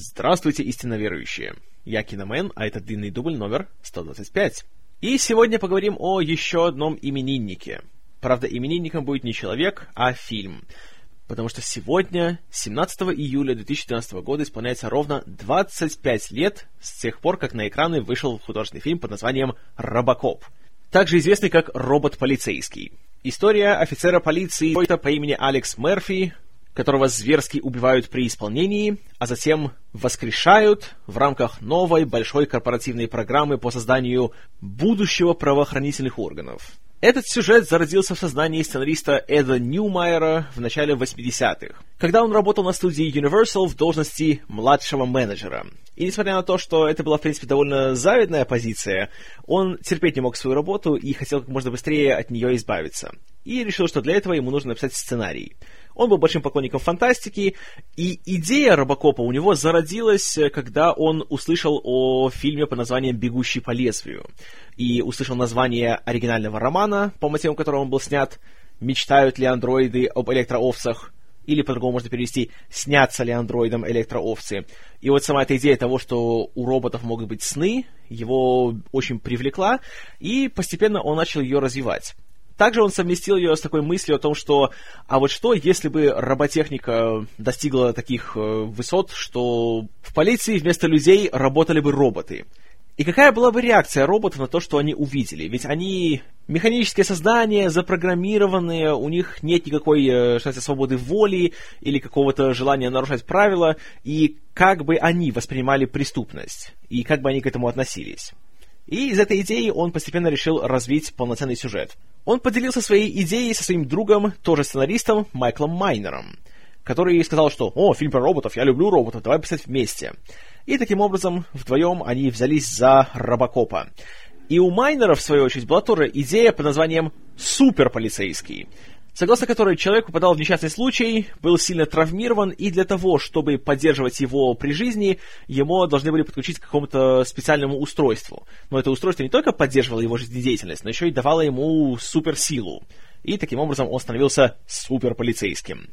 Здравствуйте, истинно верующие! Я Киномен, а это длинный дубль номер 125. И сегодня поговорим о еще одном имениннике. Правда, именинником будет не человек, а фильм. Потому что сегодня, 17 июля 2012 года, исполняется ровно 25 лет с тех пор, как на экраны вышел художественный фильм под названием «Робокоп», также известный как «Робот полицейский». История офицера полиции по имени Алекс Мерфи, которого зверски убивают при исполнении, а затем воскрешают в рамках новой большой корпоративной программы по созданию будущего правоохранительных органов. Этот сюжет зародился в сознании сценариста Эда Ньюмайера в начале 80-х, когда он работал на студии Universal в должности младшего менеджера. И несмотря на то, что это была, в принципе, довольно завидная позиция, он терпеть не мог свою работу и хотел как можно быстрее от нее избавиться. И решил, что для этого ему нужно написать сценарий. Он был большим поклонником фантастики, и идея Робокопа у него зародилась, когда он услышал о фильме по названием «Бегущий по лезвию», и услышал название оригинального романа, по мотивам которого он был снят «Мечтают ли андроиды об электроовцах?» или по-другому можно перевести «Снятся ли андроидам электроовцы?». И вот сама эта идея того, что у роботов могут быть сны, его очень привлекла, и постепенно он начал ее развивать. Также он совместил ее с такой мыслью о том, что а вот что, если бы роботехника достигла таких э, высот, что в полиции вместо людей работали бы роботы? И какая была бы реакция роботов на то, что они увидели? Ведь они механические создания, запрограммированные, у них нет никакой, э, что свободы воли или какого-то желания нарушать правила, и как бы они воспринимали преступность, и как бы они к этому относились. И из этой идеи он постепенно решил развить полноценный сюжет. Он поделился своей идеей со своим другом, тоже сценаристом, Майклом Майнером, который сказал, что «О, фильм про роботов, я люблю роботов, давай писать вместе». И таким образом вдвоем они взялись за Робокопа. И у Майнера, в свою очередь, была тоже идея под названием «Суперполицейский», согласно которой человек попадал в несчастный случай, был сильно травмирован, и для того, чтобы поддерживать его при жизни, ему должны были подключить к какому-то специальному устройству. Но это устройство не только поддерживало его жизнедеятельность, но еще и давало ему суперсилу. И таким образом он становился суперполицейским.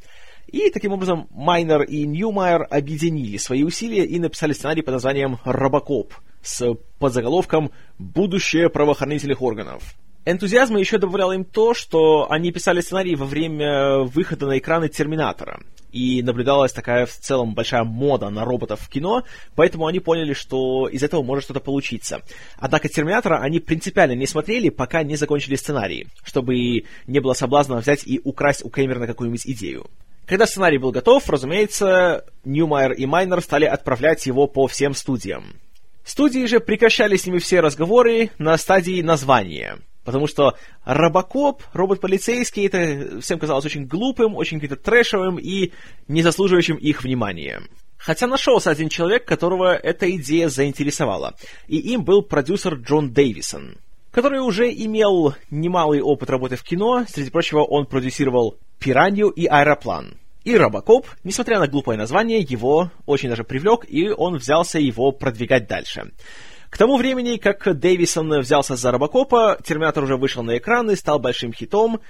И таким образом Майнер и Ньюмайер объединили свои усилия и написали сценарий под названием «Робокоп» с подзаголовком «Будущее правоохранительных органов». Энтузиазма еще добавляло им то, что они писали сценарий во время выхода на экраны «Терминатора». И наблюдалась такая в целом большая мода на роботов в кино, поэтому они поняли, что из этого может что-то получиться. Однако «Терминатора» они принципиально не смотрели, пока не закончили сценарий, чтобы не было соблазна взять и украсть у Кэмерона какую-нибудь идею. Когда сценарий был готов, разумеется, Ньюмайер и Майнер стали отправлять его по всем студиям. Студии же прекращали с ними все разговоры на стадии названия — Потому что Робокоп, робот-полицейский, это всем казалось очень глупым, очень каким-то трэшевым и не заслуживающим их внимания. Хотя нашелся один человек, которого эта идея заинтересовала. И им был продюсер Джон Дэвисон, который уже имел немалый опыт работы в кино. Среди прочего, он продюсировал «Пиранью» и «Аэроплан». И Робокоп, несмотря на глупое название, его очень даже привлек, и он взялся его продвигать дальше. К тому времени, как Дэвисон взялся за Робокопа, Терминатор уже вышел на экраны, стал большим хитом,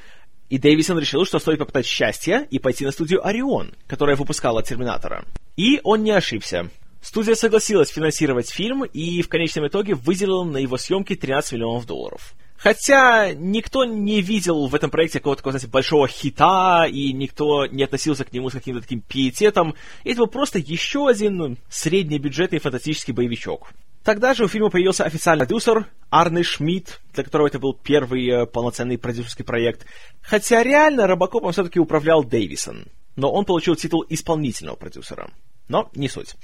и Дэвисон решил, что стоит попытать счастье и пойти на студию Орион, которая выпускала Терминатора. И он не ошибся. Студия согласилась финансировать фильм и в конечном итоге выделила на его съемки 13 миллионов долларов. Хотя никто не видел в этом проекте какого-то такого, знаете, большого хита, и никто не относился к нему с каким-то таким пиететом. Это был просто еще один среднебюджетный фантастический боевичок. Тогда же у фильма появился официальный продюсер Арне Шмидт, для которого это был первый э, полноценный продюсерский проект. Хотя реально Робокопом все-таки управлял Дэвисон, но он получил титул исполнительного продюсера. Но не суть.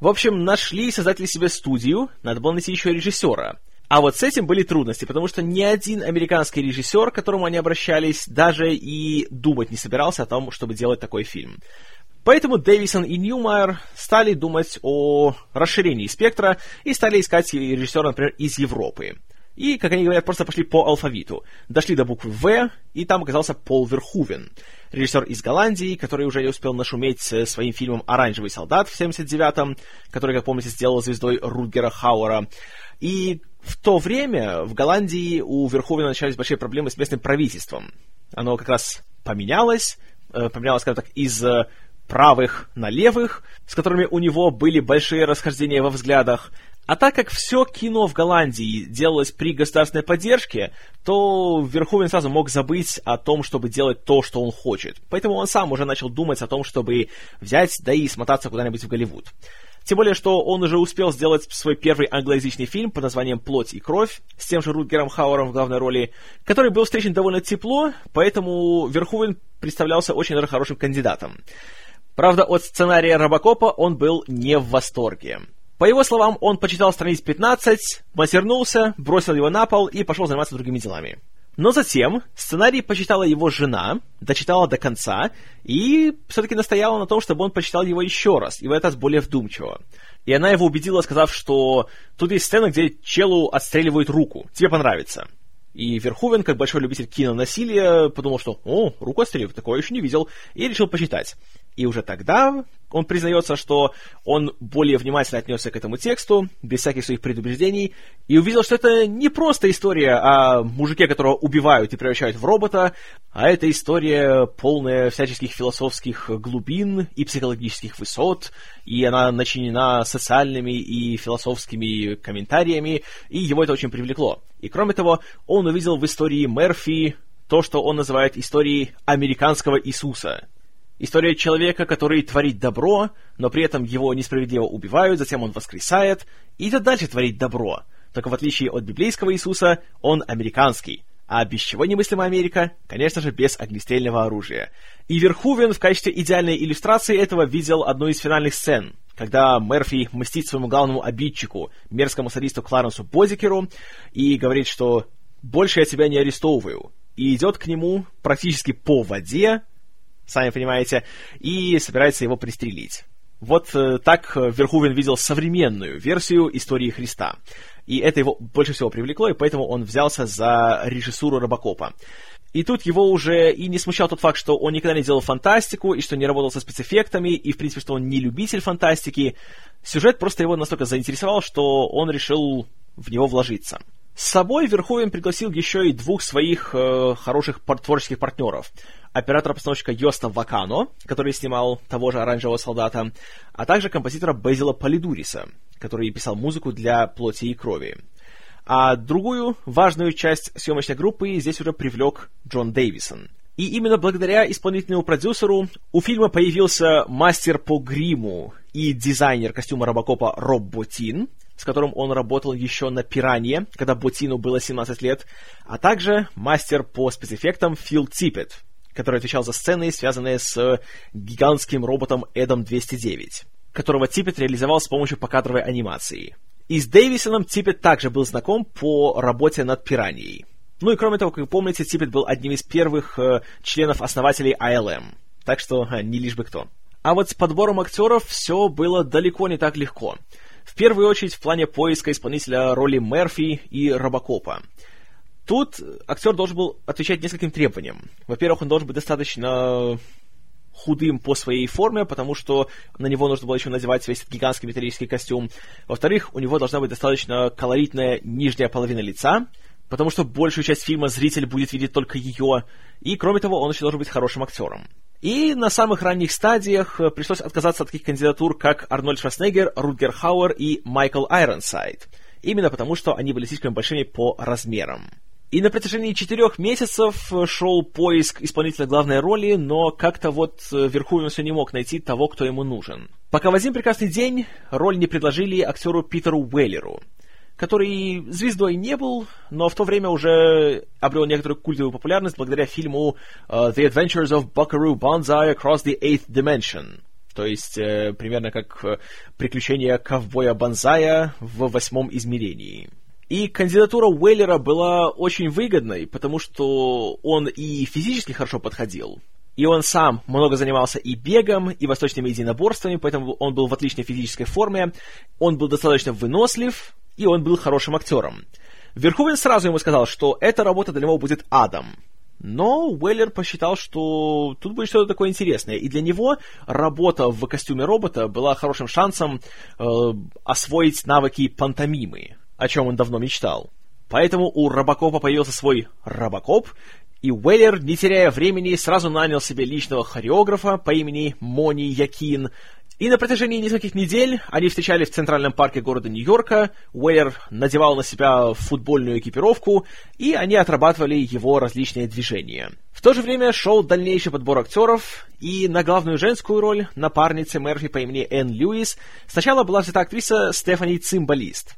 В общем, нашли создатели себе студию, надо было найти еще режиссера. А вот с этим были трудности, потому что ни один американский режиссер, к которому они обращались, даже и думать не собирался о том, чтобы делать такой фильм. Поэтому Дэвисон и Ньюмайер стали думать о расширении спектра и стали искать режиссера, например, из Европы. И, как они говорят, просто пошли по алфавиту. Дошли до буквы «В», и там оказался Пол Верхувен, режиссер из Голландии, который уже успел нашуметь своим фильмом «Оранжевый солдат» в 79-м, который, как помните, сделал звездой Рутгера Хауэра. И в то время в Голландии у Верховена начались большие проблемы с местным правительством. Оно как раз поменялось, э, поменялось, скажем так, из правых на левых, с которыми у него были большие расхождения во взглядах. А так как все кино в Голландии делалось при государственной поддержке, то Верховен сразу мог забыть о том, чтобы делать то, что он хочет. Поэтому он сам уже начал думать о том, чтобы взять, да и смотаться куда-нибудь в Голливуд. Тем более, что он уже успел сделать свой первый англоязычный фильм под названием «Плоть и кровь» с тем же Рутгером Хауэром в главной роли, который был встречен довольно тепло, поэтому Верховен представлялся очень хорошим кандидатом. Правда, от сценария Робокопа он был не в восторге. По его словам, он почитал страниц 15, матернулся, бросил его на пол и пошел заниматься другими делами. Но затем сценарий почитала его жена, дочитала до конца, и все-таки настояла на том, чтобы он почитал его еще раз, и в этот раз более вдумчиво. И она его убедила, сказав, что тут есть сцена, где челу отстреливают руку. Тебе понравится. И Верховен, как большой любитель кинонасилия, подумал, что «О, руку отстреливают, такое еще не видел», и решил почитать. И уже тогда он признается, что он более внимательно отнесся к этому тексту, без всяких своих предубеждений, и увидел, что это не просто история о мужике, которого убивают и превращают в робота, а это история полная всяческих философских глубин и психологических высот, и она начинена социальными и философскими комментариями, и его это очень привлекло. И кроме того, он увидел в истории Мерфи то, что он называет историей американского Иисуса — История человека, который творит добро, но при этом его несправедливо убивают, затем он воскресает, и идет дальше творить добро. Только в отличие от библейского Иисуса, он американский. А без чего немыслима Америка? Конечно же, без огнестрельного оружия. И Верхувен в качестве идеальной иллюстрации этого видел одну из финальных сцен, когда Мерфи мстит своему главному обидчику, мерзкому садисту Кларенсу Бозикеру, и говорит, что «больше я тебя не арестовываю», и идет к нему практически по воде, сами понимаете, и собирается его пристрелить. Вот э, так Верхувен видел современную версию истории Христа. И это его больше всего привлекло, и поэтому он взялся за режиссуру Робокопа. И тут его уже и не смущал тот факт, что он никогда не делал фантастику, и что не работал со спецэффектами, и, в принципе, что он не любитель фантастики. Сюжет просто его настолько заинтересовал, что он решил в него вложиться. С собой Верховен пригласил еще и двух своих э, хороших пар- творческих партнеров оператора-постановщика Йоста Вакано, который снимал того же «Оранжевого солдата», а также композитора Безила Полидуриса, который писал музыку для «Плоти и крови». А другую важную часть съемочной группы здесь уже привлек Джон Дэвисон. И именно благодаря исполнительному продюсеру у фильма появился мастер по гриму и дизайнер костюма Робокопа Роб Ботин, с которым он работал еще на «Пиранье», когда Ботину было 17 лет, а также мастер по спецэффектам Фил Типпет, который отвечал за сцены, связанные с гигантским роботом Эдом 209, которого Типпет реализовал с помощью покадровой анимации. И с Дэвисоном Типпет также был знаком по работе над «Пираньей». Ну и кроме того, как вы помните, Типпет был одним из первых э, членов-основателей ILM. Так что э, не лишь бы кто. А вот с подбором актеров все было далеко не так легко. В первую очередь в плане поиска исполнителя роли Мерфи и Робокопа. Тут актер должен был отвечать нескольким требованиям. Во-первых, он должен быть достаточно худым по своей форме, потому что на него нужно было еще надевать весь этот гигантский металлический костюм. Во-вторых, у него должна быть достаточно колоритная нижняя половина лица, потому что большую часть фильма зритель будет видеть только ее. И, кроме того, он еще должен быть хорошим актером. И на самых ранних стадиях пришлось отказаться от таких кандидатур, как Арнольд Шварценеггер, Рутгер Хауэр и Майкл Айронсайд. Именно потому, что они были слишком большими по размерам. И на протяжении четырех месяцев э, шел поиск исполнителя главной роли, но как-то вот э, Верховен все не мог найти того, кто ему нужен. Пока в один прекрасный день роль не предложили актеру Питеру Уэллеру, который звездой не был, но в то время уже обрел некоторую культовую популярность благодаря фильму uh, The Adventures of Buckaroo Banzai Across the Eighth Dimension. То есть э, примерно как э, приключения ковбоя Банзая в восьмом измерении. И кандидатура Уэллера была очень выгодной, потому что он и физически хорошо подходил, и он сам много занимался и бегом, и восточными единоборствами, поэтому он был в отличной физической форме, он был достаточно вынослив, и он был хорошим актером. Верховен сразу ему сказал, что эта работа для него будет адом. Но Уэллер посчитал, что тут будет что-то такое интересное, и для него работа в костюме робота была хорошим шансом э, освоить навыки пантомимы о чем он давно мечтал. Поэтому у Робокопа появился свой Робокоп, И Уэллер, не теряя времени, сразу нанял себе личного хореографа по имени Мони Якин, и на протяжении нескольких недель они встречались в Центральном парке города Нью-Йорка, Уэйр надевал на себя футбольную экипировку, и они отрабатывали его различные движения. В то же время шел дальнейший подбор актеров, и на главную женскую роль, напарницы Мерфи по имени Энн Льюис, сначала была взята актриса Стефани Цимбалист.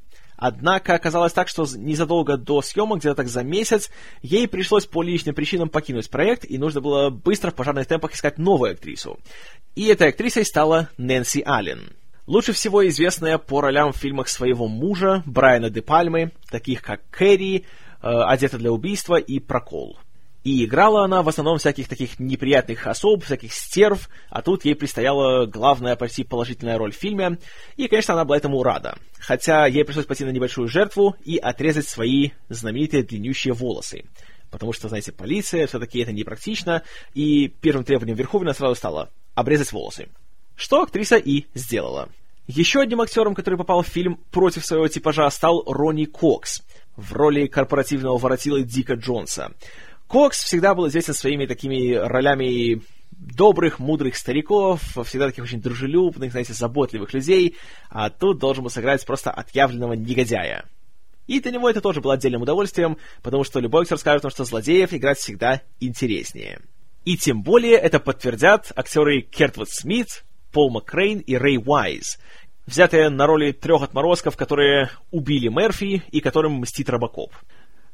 Однако оказалось так, что незадолго до съемок, где-то так за месяц, ей пришлось по личным причинам покинуть проект, и нужно было быстро в пожарных темпах искать новую актрису. И этой актрисой стала Нэнси Аллен. Лучше всего известная по ролям в фильмах своего мужа, Брайана Де Пальмы, таких как «Кэрри», э, «Одета для убийства» и «Прокол». И играла она в основном всяких таких неприятных особ, всяких стерв, а тут ей предстояла главная почти положительная роль в фильме, и, конечно, она была этому рада. Хотя ей пришлось пойти на небольшую жертву и отрезать свои знаменитые длиннющие волосы. Потому что, знаете, полиция, все-таки это непрактично, и первым требованием Верховина сразу стало обрезать волосы. Что актриса и сделала. Еще одним актером, который попал в фильм против своего типажа, стал Ронни Кокс в роли корпоративного воротила Дика Джонса. Кокс всегда был известен своими такими ролями добрых, мудрых стариков, всегда таких очень дружелюбных, знаете, заботливых людей, а тут должен был сыграть просто отъявленного негодяя. И для него это тоже было отдельным удовольствием, потому что любой актер скажет, что злодеев играть всегда интереснее. И тем более это подтвердят актеры Кертвуд Смит, Пол Макрейн и Рэй Уайз, взятые на роли трех отморозков, которые убили Мерфи и которым мстит Робокоп.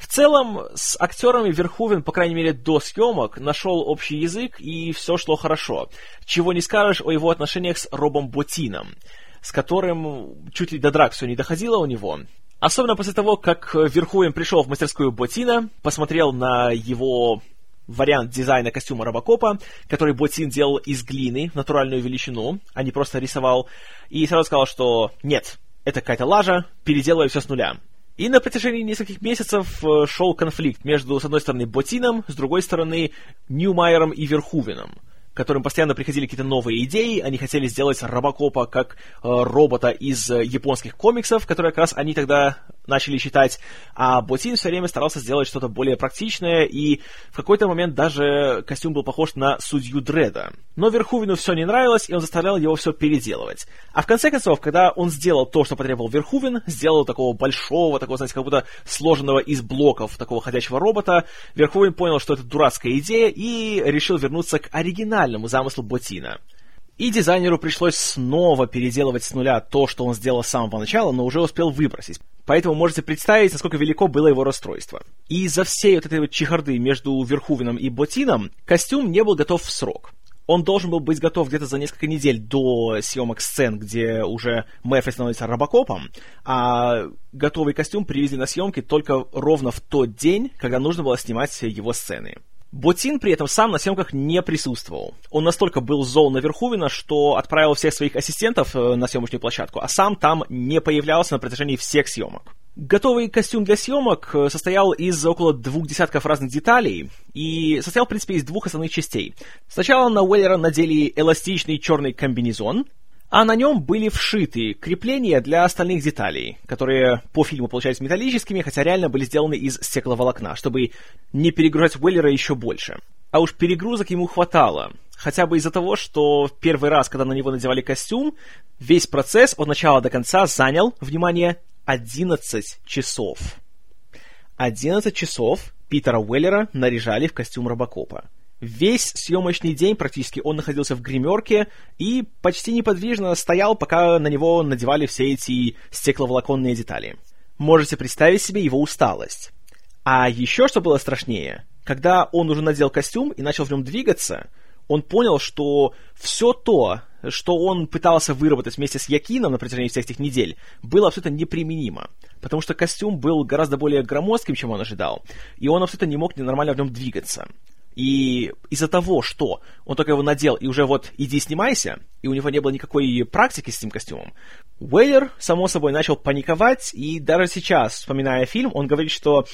В целом, с актерами Верховен, по крайней мере, до съемок, нашел общий язык, и все шло хорошо. Чего не скажешь о его отношениях с Робом Ботином, с которым чуть ли до драк все не доходило у него. Особенно после того, как Верховен пришел в мастерскую Ботина, посмотрел на его вариант дизайна костюма Робокопа, который Ботин делал из глины, натуральную величину, а не просто рисовал, и сразу сказал, что нет, это какая-то лажа, переделывай все с нуля. И на протяжении нескольких месяцев э, шел конфликт между, с одной стороны, Ботином, с другой стороны, Ньюмайером и Верхувеном которым постоянно приходили какие-то новые идеи, они хотели сделать Робокопа как э, робота из э, японских комиксов, которые как раз они тогда начали читать, а Ботин все время старался сделать что-то более практичное, и в какой-то момент даже костюм был похож на судью Дреда. Но Верхувину все не нравилось, и он заставлял его все переделывать. А в конце концов, когда он сделал то, что потребовал Верхувин, сделал такого большого, такого, знаете, как будто сложенного из блоков такого ходячего робота, Верхувин понял, что это дурацкая идея, и решил вернуться к оригинальному замыслу Ботина. И дизайнеру пришлось снова переделывать с нуля то, что он сделал с самого начала, но уже успел выбросить. Поэтому можете представить, насколько велико было его расстройство. И из-за всей вот этой вот чехарды между Верхувином и Ботином костюм не был готов в срок. Он должен был быть готов где-то за несколько недель до съемок сцен, где уже Мэфри становится робокопом, а готовый костюм привезли на съемки только ровно в тот день, когда нужно было снимать его сцены. Ботин при этом сам на съемках не присутствовал. Он настолько был зол на Верховина, что отправил всех своих ассистентов э, на съемочную площадку, а сам там не появлялся на протяжении всех съемок. Готовый костюм для съемок э, состоял из около двух десятков разных деталей и состоял, в принципе, из двух основных частей. Сначала на Уэллера надели эластичный черный комбинезон, а на нем были вшиты крепления для остальных деталей, которые по фильму получались металлическими, хотя реально были сделаны из стекловолокна, чтобы не перегружать Уэллера еще больше. А уж перегрузок ему хватало, хотя бы из-за того, что первый раз, когда на него надевали костюм, весь процесс от начала до конца занял, внимание, 11 часов. 11 часов Питера Уэллера наряжали в костюм Робокопа. Весь съемочный день практически он находился в гримерке и почти неподвижно стоял, пока на него надевали все эти стекловолоконные детали. Можете представить себе его усталость. А еще что было страшнее, когда он уже надел костюм и начал в нем двигаться, он понял, что все то, что он пытался выработать вместе с Якином на протяжении всех этих недель, было абсолютно неприменимо. Потому что костюм был гораздо более громоздким, чем он ожидал, и он абсолютно не мог нормально в нем двигаться. И из-за того, что он только его надел и уже вот иди снимайся, и у него не было никакой практики с этим костюмом, Уэйлер, само собой, начал паниковать, и даже сейчас, вспоминая фильм, он говорит, что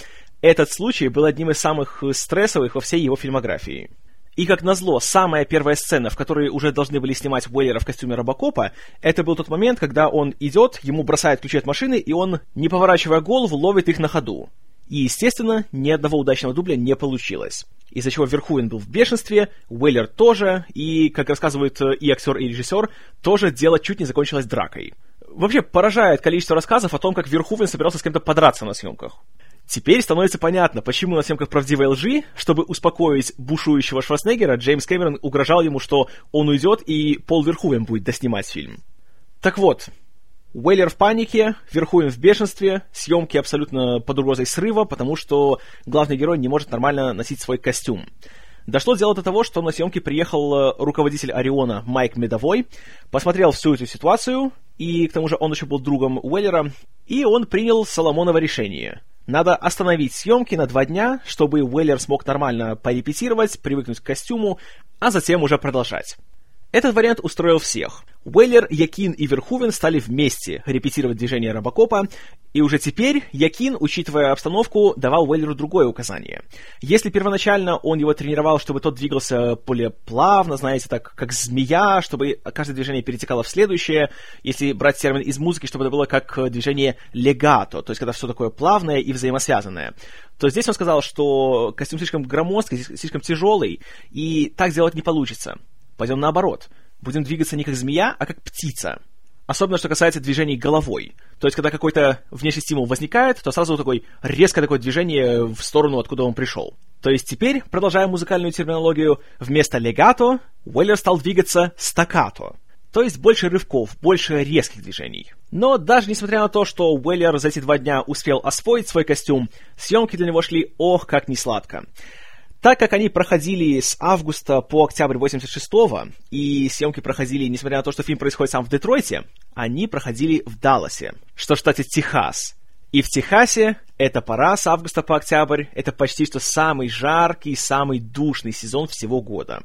этот случай был одним из самых стрессовых во всей его фильмографии. И, как назло, самая первая сцена, в которой уже должны были снимать Уэйлера в костюме Робокопа, это был тот момент, когда он идет, ему бросают ключи от машины, и он, не поворачивая голову, ловит их на ходу. И, естественно, ни одного удачного дубля не получилось. Из-за чего Верховен был в бешенстве, Уэллер тоже, и, как рассказывают э, и актер, и режиссер, тоже дело чуть не закончилось дракой. Вообще поражает количество рассказов о том, как Верховен собирался с кем-то подраться на съемках. Теперь становится понятно, почему на съемках «Правдивой лжи», чтобы успокоить бушующего Шварценеггера, Джеймс Кэмерон угрожал ему, что он уйдет и Пол Верховен будет доснимать фильм. Так вот, Уэйлер в панике, Верховен в бешенстве, съемки абсолютно под угрозой срыва, потому что главный герой не может нормально носить свой костюм. Дошло дело до того, что на съемки приехал э, руководитель Ориона Майк Медовой, посмотрел всю эту ситуацию, и к тому же он еще был другом Уэллера, и он принял Соломоново решение. Надо остановить съемки на два дня, чтобы Уэллер смог нормально порепетировать, привыкнуть к костюму, а затем уже продолжать. Этот вариант устроил всех. Уэллер, Якин и Верхувен стали вместе репетировать движение Робокопа, и уже теперь Якин, учитывая обстановку, давал Уэллеру другое указание. Если первоначально он его тренировал, чтобы тот двигался более плавно, знаете, так как змея, чтобы каждое движение перетекало в следующее, если брать термин из музыки, чтобы это было как движение легато, то есть когда все такое плавное и взаимосвязанное, то здесь он сказал, что костюм слишком громоздкий, слишком тяжелый, и так сделать не получится. Пойдем наоборот. Будем двигаться не как змея, а как птица. Особенно, что касается движений головой. То есть, когда какой-то внешний стимул возникает, то сразу такое резкое такое движение в сторону, откуда он пришел. То есть теперь, продолжая музыкальную терминологию, вместо легато Уэллер стал двигаться стаккато. То есть больше рывков, больше резких движений. Но даже несмотря на то, что Уэллер за эти два дня успел освоить свой костюм, съемки для него шли ох, как не сладко. Так как они проходили с августа по октябрь 86-го, и съемки проходили, несмотря на то, что фильм происходит сам в Детройте, они проходили в Далласе, что в штате Техас. И в Техасе эта пора с августа по октябрь, это почти что самый жаркий, самый душный сезон всего года.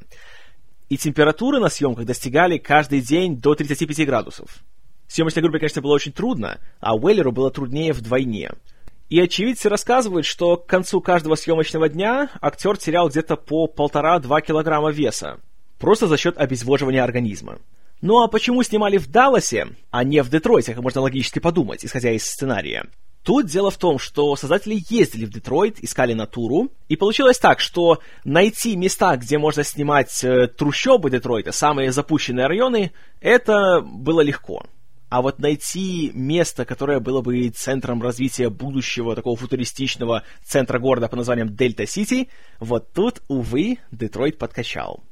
И температуры на съемках достигали каждый день до 35 градусов. Съемочной группе, конечно, было очень трудно, а Уэллеру было труднее вдвойне – и очевидцы рассказывают, что к концу каждого съемочного дня актер терял где-то по полтора-два килограмма веса. Просто за счет обезвоживания организма. Ну а почему снимали в Далласе, а не в Детройте, как можно логически подумать, исходя из сценария? Тут дело в том, что создатели ездили в Детройт, искали натуру, и получилось так, что найти места, где можно снимать э, трущобы Детройта, самые запущенные районы, это было легко. А вот найти место, которое было бы центром развития будущего такого футуристичного центра города по названием Дельта-Сити, вот тут, увы, Детройт подкачал.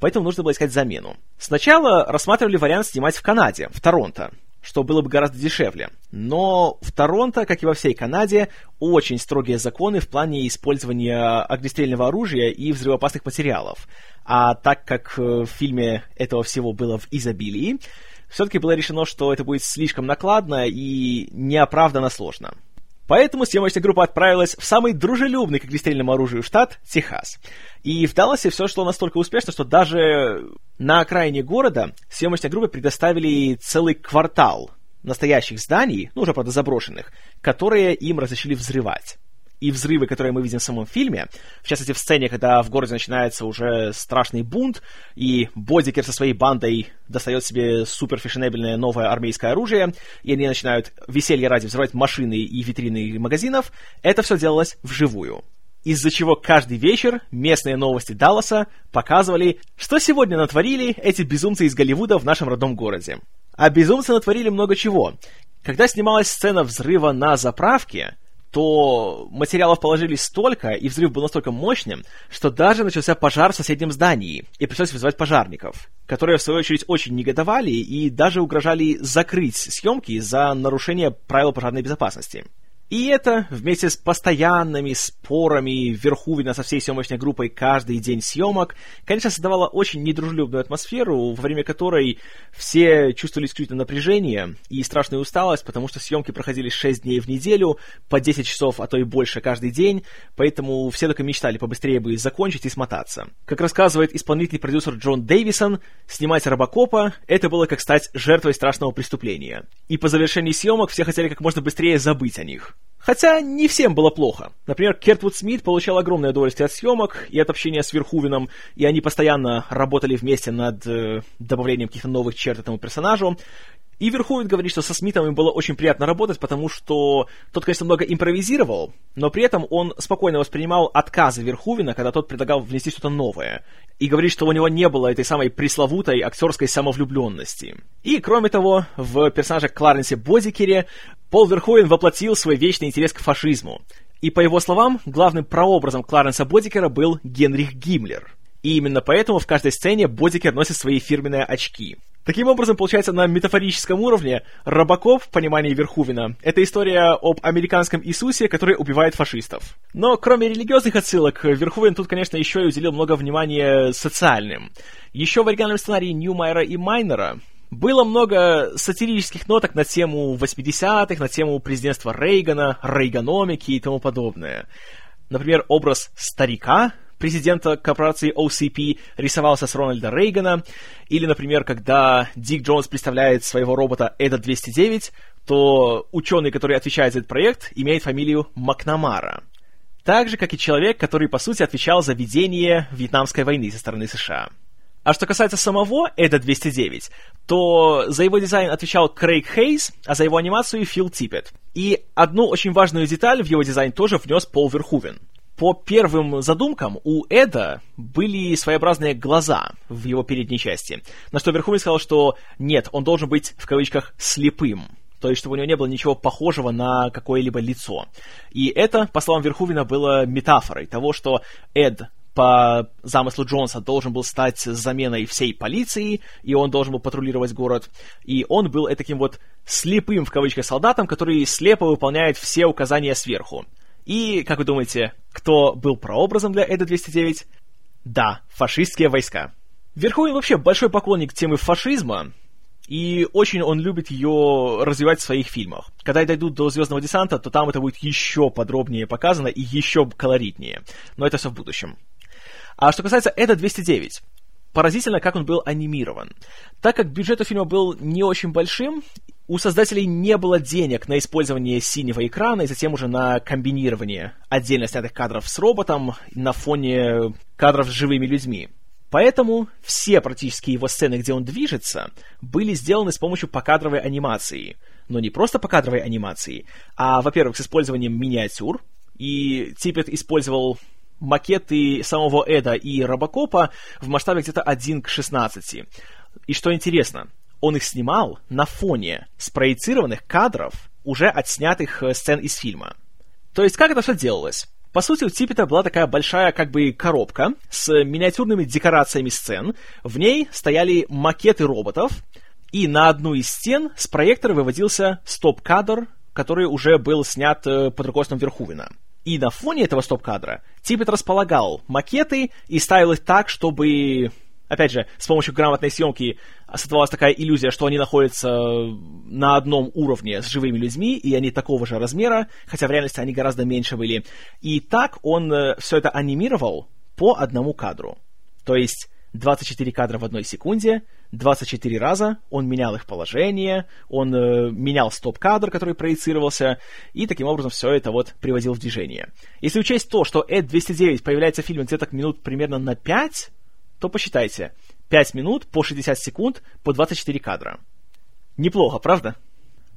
Поэтому нужно было искать замену. Сначала рассматривали вариант снимать в Канаде, в Торонто, что было бы гораздо дешевле. Но в Торонто, как и во всей Канаде, очень строгие законы в плане использования огнестрельного оружия и взрывоопасных материалов. А так как в фильме этого всего было в изобилии, все-таки было решено, что это будет слишком накладно и неоправданно сложно. Поэтому съемочная группа отправилась в самый дружелюбный к огнестрельному оружию штат — Техас. И в Далласе все шло настолько успешно, что даже на окраине города съемочной группе предоставили целый квартал настоящих зданий, ну уже, правда, заброшенных, которые им разрешили взрывать и взрывы, которые мы видим в самом фильме, в частности, в сцене, когда в городе начинается уже страшный бунт, и Бодикер со своей бандой достает себе супер фешенебельное новое армейское оружие, и они начинают веселье ради взрывать машины и витрины магазинов, это все делалось вживую. Из-за чего каждый вечер местные новости Далласа показывали, что сегодня натворили эти безумцы из Голливуда в нашем родном городе. А безумцы натворили много чего. Когда снималась сцена взрыва на заправке, то материалов положили столько, и взрыв был настолько мощным, что даже начался пожар в соседнем здании, и пришлось вызывать пожарников, которые, в свою очередь, очень негодовали и даже угрожали закрыть съемки за нарушение правил пожарной безопасности. И это, вместе с постоянными спорами Верхувина со всей съемочной группой каждый день съемок, конечно, создавало очень недружелюбную атмосферу, во время которой все чувствовали исключительно напряжение и страшную усталость, потому что съемки проходили 6 дней в неделю, по 10 часов, а то и больше каждый день, поэтому все только мечтали побыстрее бы закончить и смотаться. Как рассказывает исполнительный продюсер Джон Дэвисон, снимать Робокопа — это было как стать жертвой страшного преступления. И по завершении съемок все хотели как можно быстрее забыть о них. Хотя не всем было плохо. Например, Кертвуд Смит получал огромное удовольствие от съемок и от общения с Верхувином, и они постоянно работали вместе над э, добавлением каких-то новых черт этому персонажу. И Верховен говорит, что со Смитом им было очень приятно работать, потому что тот, конечно, много импровизировал, но при этом он спокойно воспринимал отказы Верховена, когда тот предлагал внести что-то новое. И говорит, что у него не было этой самой пресловутой актерской самовлюбленности. И, кроме того, в персонаже Кларенсе Бодикере Пол Верховен воплотил свой вечный интерес к фашизму. И, по его словам, главным прообразом Кларенса Бодикера был Генрих Гиммлер. И именно поэтому в каждой сцене Бодикер носит свои фирменные очки. Таким образом, получается, на метафорическом уровне Робокоп, в понимании Верхувина, это история об американском Иисусе, который убивает фашистов. Но кроме религиозных отсылок, Верхувин тут, конечно, еще и уделил много внимания социальным. Еще в оригинальном сценарии Ньюмайера и Майнера было много сатирических ноток на тему 80-х, на тему президентства Рейгана, рейганомики и тому подобное. Например, образ старика, президента корпорации OCP рисовался с Рональда Рейгана, или, например, когда Дик Джонс представляет своего робота Эда-209, то ученый, который отвечает за этот проект, имеет фамилию Макнамара. Так же, как и человек, который, по сути, отвечал за ведение Вьетнамской войны со стороны США. А что касается самого Эда 209, то за его дизайн отвечал Крейг Хейс, а за его анимацию Фил Типпет. И одну очень важную деталь в его дизайн тоже внес Пол Верхувен по первым задумкам у Эда были своеобразные глаза в его передней части, на что Верховен сказал, что нет, он должен быть, в кавычках, слепым. То есть, чтобы у него не было ничего похожего на какое-либо лицо. И это, по словам Верхувина, было метафорой того, что Эд по замыслу Джонса должен был стать заменой всей полиции, и он должен был патрулировать город. И он был таким вот слепым, в кавычках, солдатом, который слепо выполняет все указания сверху. И, как вы думаете, кто был прообразом для Эда-209? Да, фашистские войска. Верховен вообще большой поклонник темы фашизма, и очень он любит ее развивать в своих фильмах. Когда дойдут до Звездного десанта, то там это будет еще подробнее показано и еще колоритнее. Но это все в будущем. А что касается Эда 209, поразительно, как он был анимирован. Так как бюджет у фильма был не очень большим, у создателей не было денег на использование синего экрана и затем уже на комбинирование отдельно снятых кадров с роботом на фоне кадров с живыми людьми. Поэтому все практически его сцены, где он движется, были сделаны с помощью покадровой анимации. Но не просто покадровой анимации, а, во-первых, с использованием миниатюр. И Типпет использовал макеты самого Эда и Робокопа в масштабе где-то 1 к 16. И что интересно, он их снимал на фоне спроецированных кадров, уже отснятых э, сцен из фильма. То есть как это все делалось? По сути, у Типпета была такая большая как бы коробка с миниатюрными декорациями сцен. В ней стояли макеты роботов, и на одну из стен с проектора выводился стоп-кадр, который уже был снят э, под руководством Верхувина. И на фоне этого стоп-кадра Типпет располагал макеты и ставил их так, чтобы опять же, с помощью грамотной съемки создавалась такая иллюзия, что они находятся на одном уровне с живыми людьми, и они такого же размера, хотя в реальности они гораздо меньше были. И так он э, все это анимировал по одному кадру. То есть 24 кадра в одной секунде, 24 раза он менял их положение, он э, менял стоп-кадр, который проецировался, и таким образом все это вот приводил в движение. Если учесть то, что Эд 209 появляется в фильме где-то минут примерно на 5, то посчитайте. 5 минут по 60 секунд по 24 кадра. Неплохо, правда?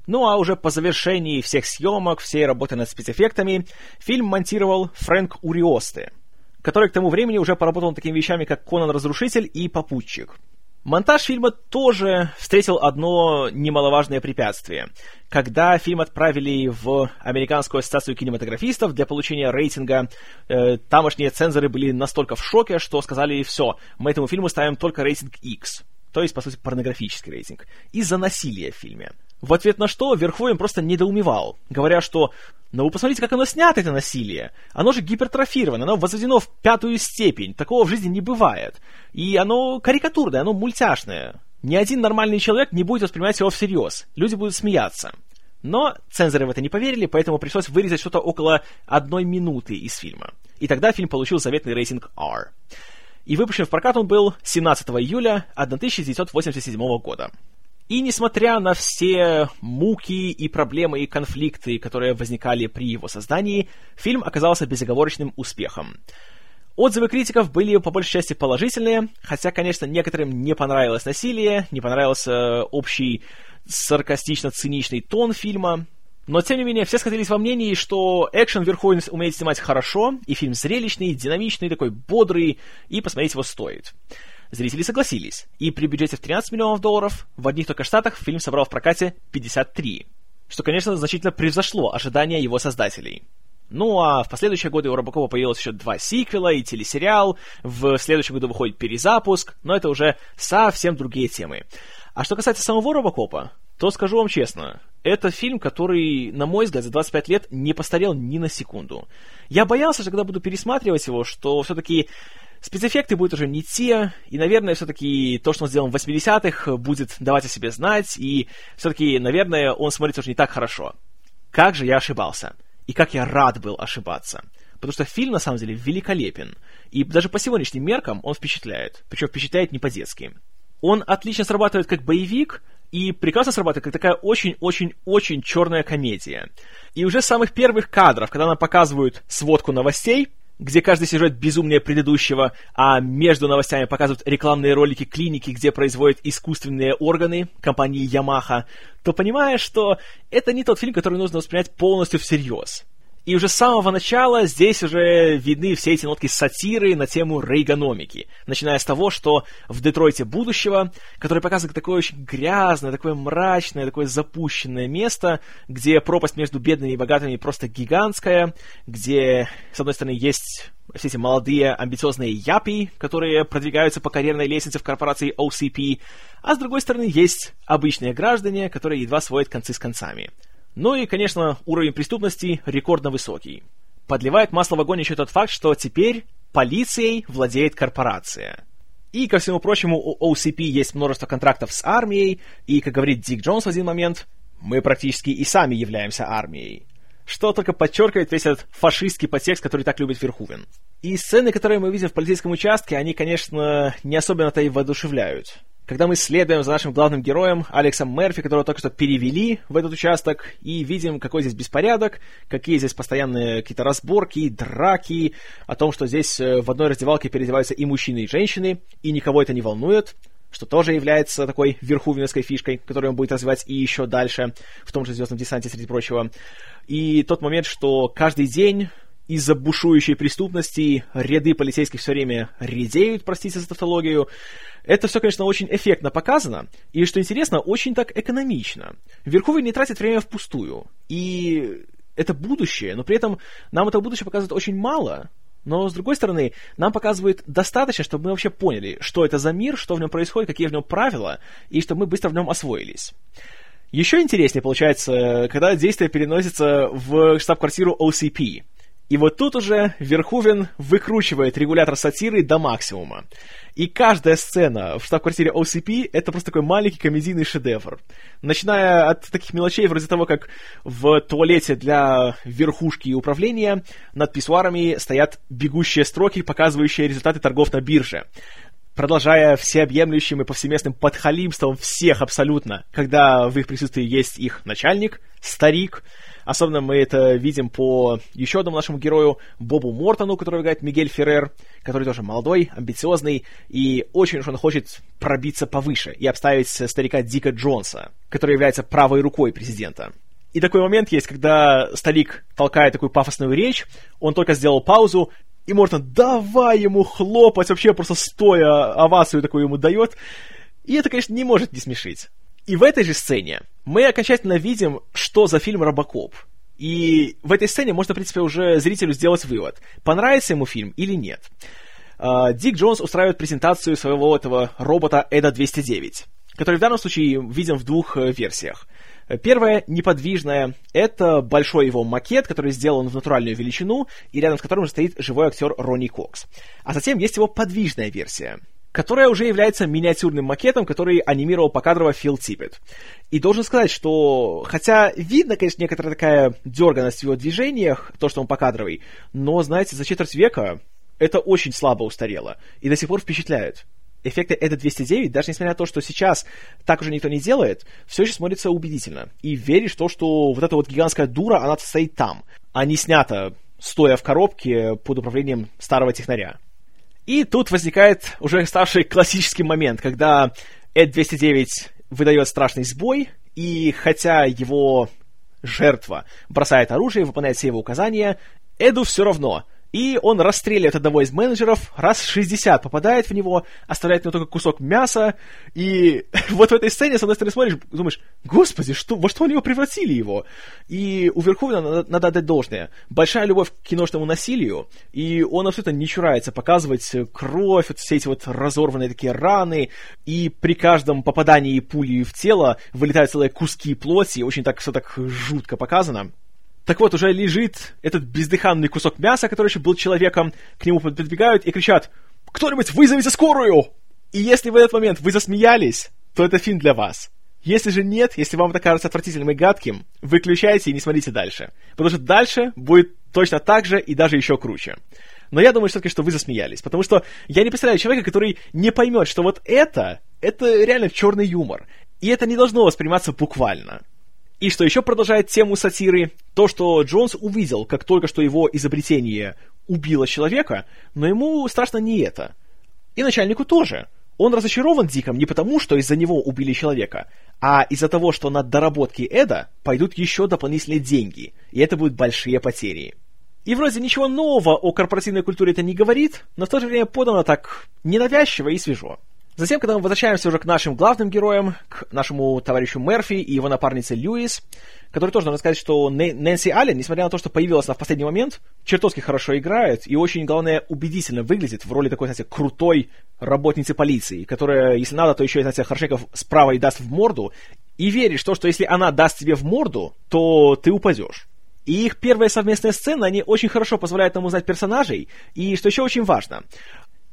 Ну а уже по завершении всех съемок, всей работы над спецэффектами, фильм монтировал Фрэнк Уриосте, который к тому времени уже поработал над такими вещами, как «Конан Разрушитель» и «Попутчик». Монтаж фильма тоже встретил одно немаловажное препятствие. Когда фильм отправили в Американскую ассоциацию кинематографистов для получения рейтинга, э, тамошние цензоры были настолько в шоке, что сказали, все, мы этому фильму ставим только рейтинг X то есть, по сути, порнографический рейтинг, из-за насилия в фильме. В ответ на что Верховен просто недоумевал, говоря, что «Ну вы посмотрите, как оно снято, это насилие. Оно же гипертрофировано, оно возведено в пятую степень, такого в жизни не бывает. И оно карикатурное, оно мультяшное. Ни один нормальный человек не будет воспринимать его всерьез, люди будут смеяться». Но цензоры в это не поверили, поэтому пришлось вырезать что-то около одной минуты из фильма. И тогда фильм получил заветный рейтинг R и выпущен в прокат он был 17 июля 1987 года. И несмотря на все муки и проблемы и конфликты, которые возникали при его создании, фильм оказался безоговорочным успехом. Отзывы критиков были по большей части положительные, хотя, конечно, некоторым не понравилось насилие, не понравился общий саркастично-циничный тон фильма. Но, тем не менее, все сходились во мнении, что экшен Верховен умеет снимать хорошо, и фильм зрелищный, динамичный, такой бодрый, и посмотреть его стоит. Зрители согласились, и при бюджете в 13 миллионов долларов в одних только штатах фильм собрал в прокате 53, что, конечно, значительно превзошло ожидания его создателей. Ну а в последующие годы у Робокопа появилось еще два сиквела и телесериал, в следующем году выходит перезапуск, но это уже совсем другие темы. А что касается самого Робокопа, то скажу вам честно, это фильм, который, на мой взгляд, за 25 лет не постарел ни на секунду. Я боялся, что когда буду пересматривать его, что все-таки Спецэффекты будут уже не те, и, наверное, все-таки то, что он сделал в 80-х, будет давать о себе знать, и все-таки, наверное, он смотрится уже не так хорошо. Как же я ошибался. И как я рад был ошибаться. Потому что фильм, на самом деле, великолепен. И даже по сегодняшним меркам он впечатляет. Причем впечатляет не по-детски. Он отлично срабатывает как боевик, и прекрасно срабатывает как такая очень-очень-очень черная комедия. И уже с самых первых кадров, когда нам показывают сводку новостей, где каждый сюжет безумнее предыдущего, а между новостями показывают рекламные ролики клиники, где производят искусственные органы компании Yamaha, то понимаешь, что это не тот фильм, который нужно воспринять полностью всерьез. И уже с самого начала здесь уже видны все эти нотки сатиры на тему рейгономики. Начиная с того, что в Детройте будущего, который показывает такое очень грязное, такое мрачное, такое запущенное место, где пропасть между бедными и богатыми просто гигантская, где, с одной стороны, есть все эти молодые амбициозные япи, которые продвигаются по карьерной лестнице в корпорации OCP, а с другой стороны, есть обычные граждане, которые едва сводят концы с концами. Ну и, конечно, уровень преступности рекордно высокий. Подливает масло в огонь еще тот факт, что теперь полицией владеет корпорация. И, ко всему прочему, у OCP есть множество контрактов с армией, и, как говорит Дик Джонс в один момент, мы практически и сами являемся армией. Что только подчеркивает весь этот фашистский подтекст, который так любит Верхувен. И сцены, которые мы видим в полицейском участке, они, конечно, не особенно-то и воодушевляют когда мы следуем за нашим главным героем, Алексом Мерфи, которого только что перевели в этот участок, и видим, какой здесь беспорядок, какие здесь постоянные какие-то разборки, драки, о том, что здесь э, в одной раздевалке переодеваются и мужчины, и женщины, и никого это не волнует, что тоже является такой верховенской фишкой, которую он будет развивать и еще дальше, в том же «Звездном десанте», среди прочего. И тот момент, что каждый день из-за бушующей преступности ряды полицейских все время редеют, простите за тавтологию. Это все, конечно, очень эффектно показано, и, что интересно, очень так экономично. Верховый не тратит время впустую, и это будущее, но при этом нам это будущее показывает очень мало, но, с другой стороны, нам показывает достаточно, чтобы мы вообще поняли, что это за мир, что в нем происходит, какие в нем правила, и чтобы мы быстро в нем освоились. Еще интереснее получается, когда действие переносится в штаб-квартиру OCP — и вот тут уже Верхувен выкручивает регулятор сатиры до максимума. И каждая сцена в штаб-квартире OCP — это просто такой маленький комедийный шедевр. Начиная от таких мелочей, вроде того, как в туалете для верхушки и управления над писсуарами стоят бегущие строки, показывающие результаты торгов на бирже продолжая всеобъемлющим и повсеместным подхалимством всех абсолютно, когда в их присутствии есть их начальник, старик, Особенно мы это видим по еще одному нашему герою, Бобу Мортону, который играет Мигель Феррер, который тоже молодой, амбициозный, и очень уж он хочет пробиться повыше и обставить старика Дика Джонса, который является правой рукой президента. И такой момент есть, когда старик толкает такую пафосную речь, он только сделал паузу, и Мортон давай ему хлопать, вообще просто стоя овацию такую ему дает. И это, конечно, не может не смешить. И в этой же сцене мы окончательно видим, что за фильм «Робокоп». И в этой сцене можно, в принципе, уже зрителю сделать вывод, понравится ему фильм или нет. А, Дик Джонс устраивает презентацию своего этого робота Эда 209, который в данном случае виден в двух э, версиях. Первая, неподвижная, это большой его макет, который сделан в натуральную величину, и рядом с которым стоит живой актер Ронни Кокс. А затем есть его подвижная версия, которая уже является миниатюрным макетом, который анимировал покадрово Фил Типпет. И должен сказать, что, хотя видно, конечно, некоторая такая дерганность в его движениях, то, что он покадровый, но, знаете, за четверть века это очень слабо устарело и до сих пор впечатляет. Эффекты EDA 209, даже несмотря на то, что сейчас так уже никто не делает, все еще смотрится убедительно. И веришь в то, что вот эта вот гигантская дура, она стоит там, а не снята, стоя в коробке под управлением старого технаря. И тут возникает уже ставший классический момент, когда Эд 209 выдает страшный сбой, и хотя его жертва бросает оружие, выполняет все его указания, Эду все равно — и он расстреливает одного из менеджеров, раз 60 попадает в него, оставляет ему только кусок мяса, и вот в этой сцене, с одной стороны, смотришь, думаешь, господи, что, во что они его превратили его? И у Верховина надо, надо отдать должное. Большая любовь к киношному насилию, и он абсолютно не чурается показывать кровь, вот все эти вот разорванные такие раны, и при каждом попадании пули в тело вылетают целые куски плоти, очень так все так жутко показано. Так вот, уже лежит этот бездыханный кусок мяса, который еще был человеком, к нему подбегают и кричат «Кто-нибудь вызовите скорую!» И если в этот момент вы засмеялись, то это фильм для вас. Если же нет, если вам это кажется отвратительным и гадким, выключайте и не смотрите дальше. Потому что дальше будет точно так же и даже еще круче. Но я думаю все-таки, что вы засмеялись. Потому что я не представляю человека, который не поймет, что вот это, это реально черный юмор. И это не должно восприниматься буквально. И что еще продолжает тему сатиры, то, что Джонс увидел, как только что его изобретение убило человека, но ему страшно не это. И начальнику тоже. Он разочарован Диком не потому, что из-за него убили человека, а из-за того, что на доработки Эда пойдут еще дополнительные деньги, и это будут большие потери. И вроде ничего нового о корпоративной культуре это не говорит, но в то же время подано так ненавязчиво и свежо. Затем, когда мы возвращаемся уже к нашим главным героям, к нашему товарищу Мерфи и его напарнице Льюис, который тоже, надо сказать, что Нэнси Аллен, несмотря на то, что появилась она в последний момент, чертовски хорошо играет и очень, главное, убедительно выглядит в роли такой, знаете, крутой работницы полиции, которая, если надо, то еще, знаете, хорошенько справа и даст в морду, и веришь то, что если она даст тебе в морду, то ты упадешь. И их первая совместная сцена, они очень хорошо позволяют нам узнать персонажей, и, что еще очень важно,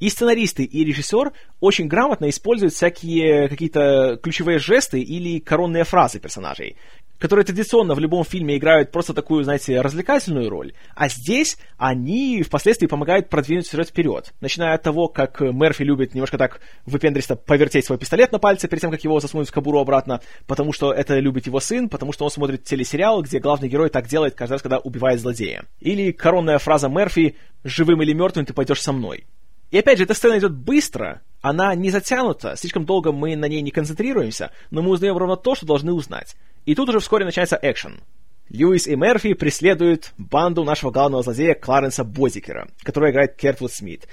и сценаристы, и режиссер очень грамотно используют всякие какие-то ключевые жесты или коронные фразы персонажей, которые традиционно в любом фильме играют просто такую, знаете, развлекательную роль, а здесь они впоследствии помогают продвинуть сюжет вперед, начиная от того, как Мерфи любит немножко так выпендристо повертеть свой пистолет на пальце перед тем, как его засунуть в кобуру обратно, потому что это любит его сын, потому что он смотрит телесериал, где главный герой так делает каждый раз, когда убивает злодея. Или коронная фраза Мерфи «Живым или мертвым ты пойдешь со мной». И опять же, эта сцена идет быстро, она не затянута, слишком долго мы на ней не концентрируемся, но мы узнаем ровно то, что должны узнать. И тут уже вскоре начинается экшен. Льюис и Мерфи преследуют банду нашего главного злодея Кларенса Бозикера, который играет Кертвуд Смит.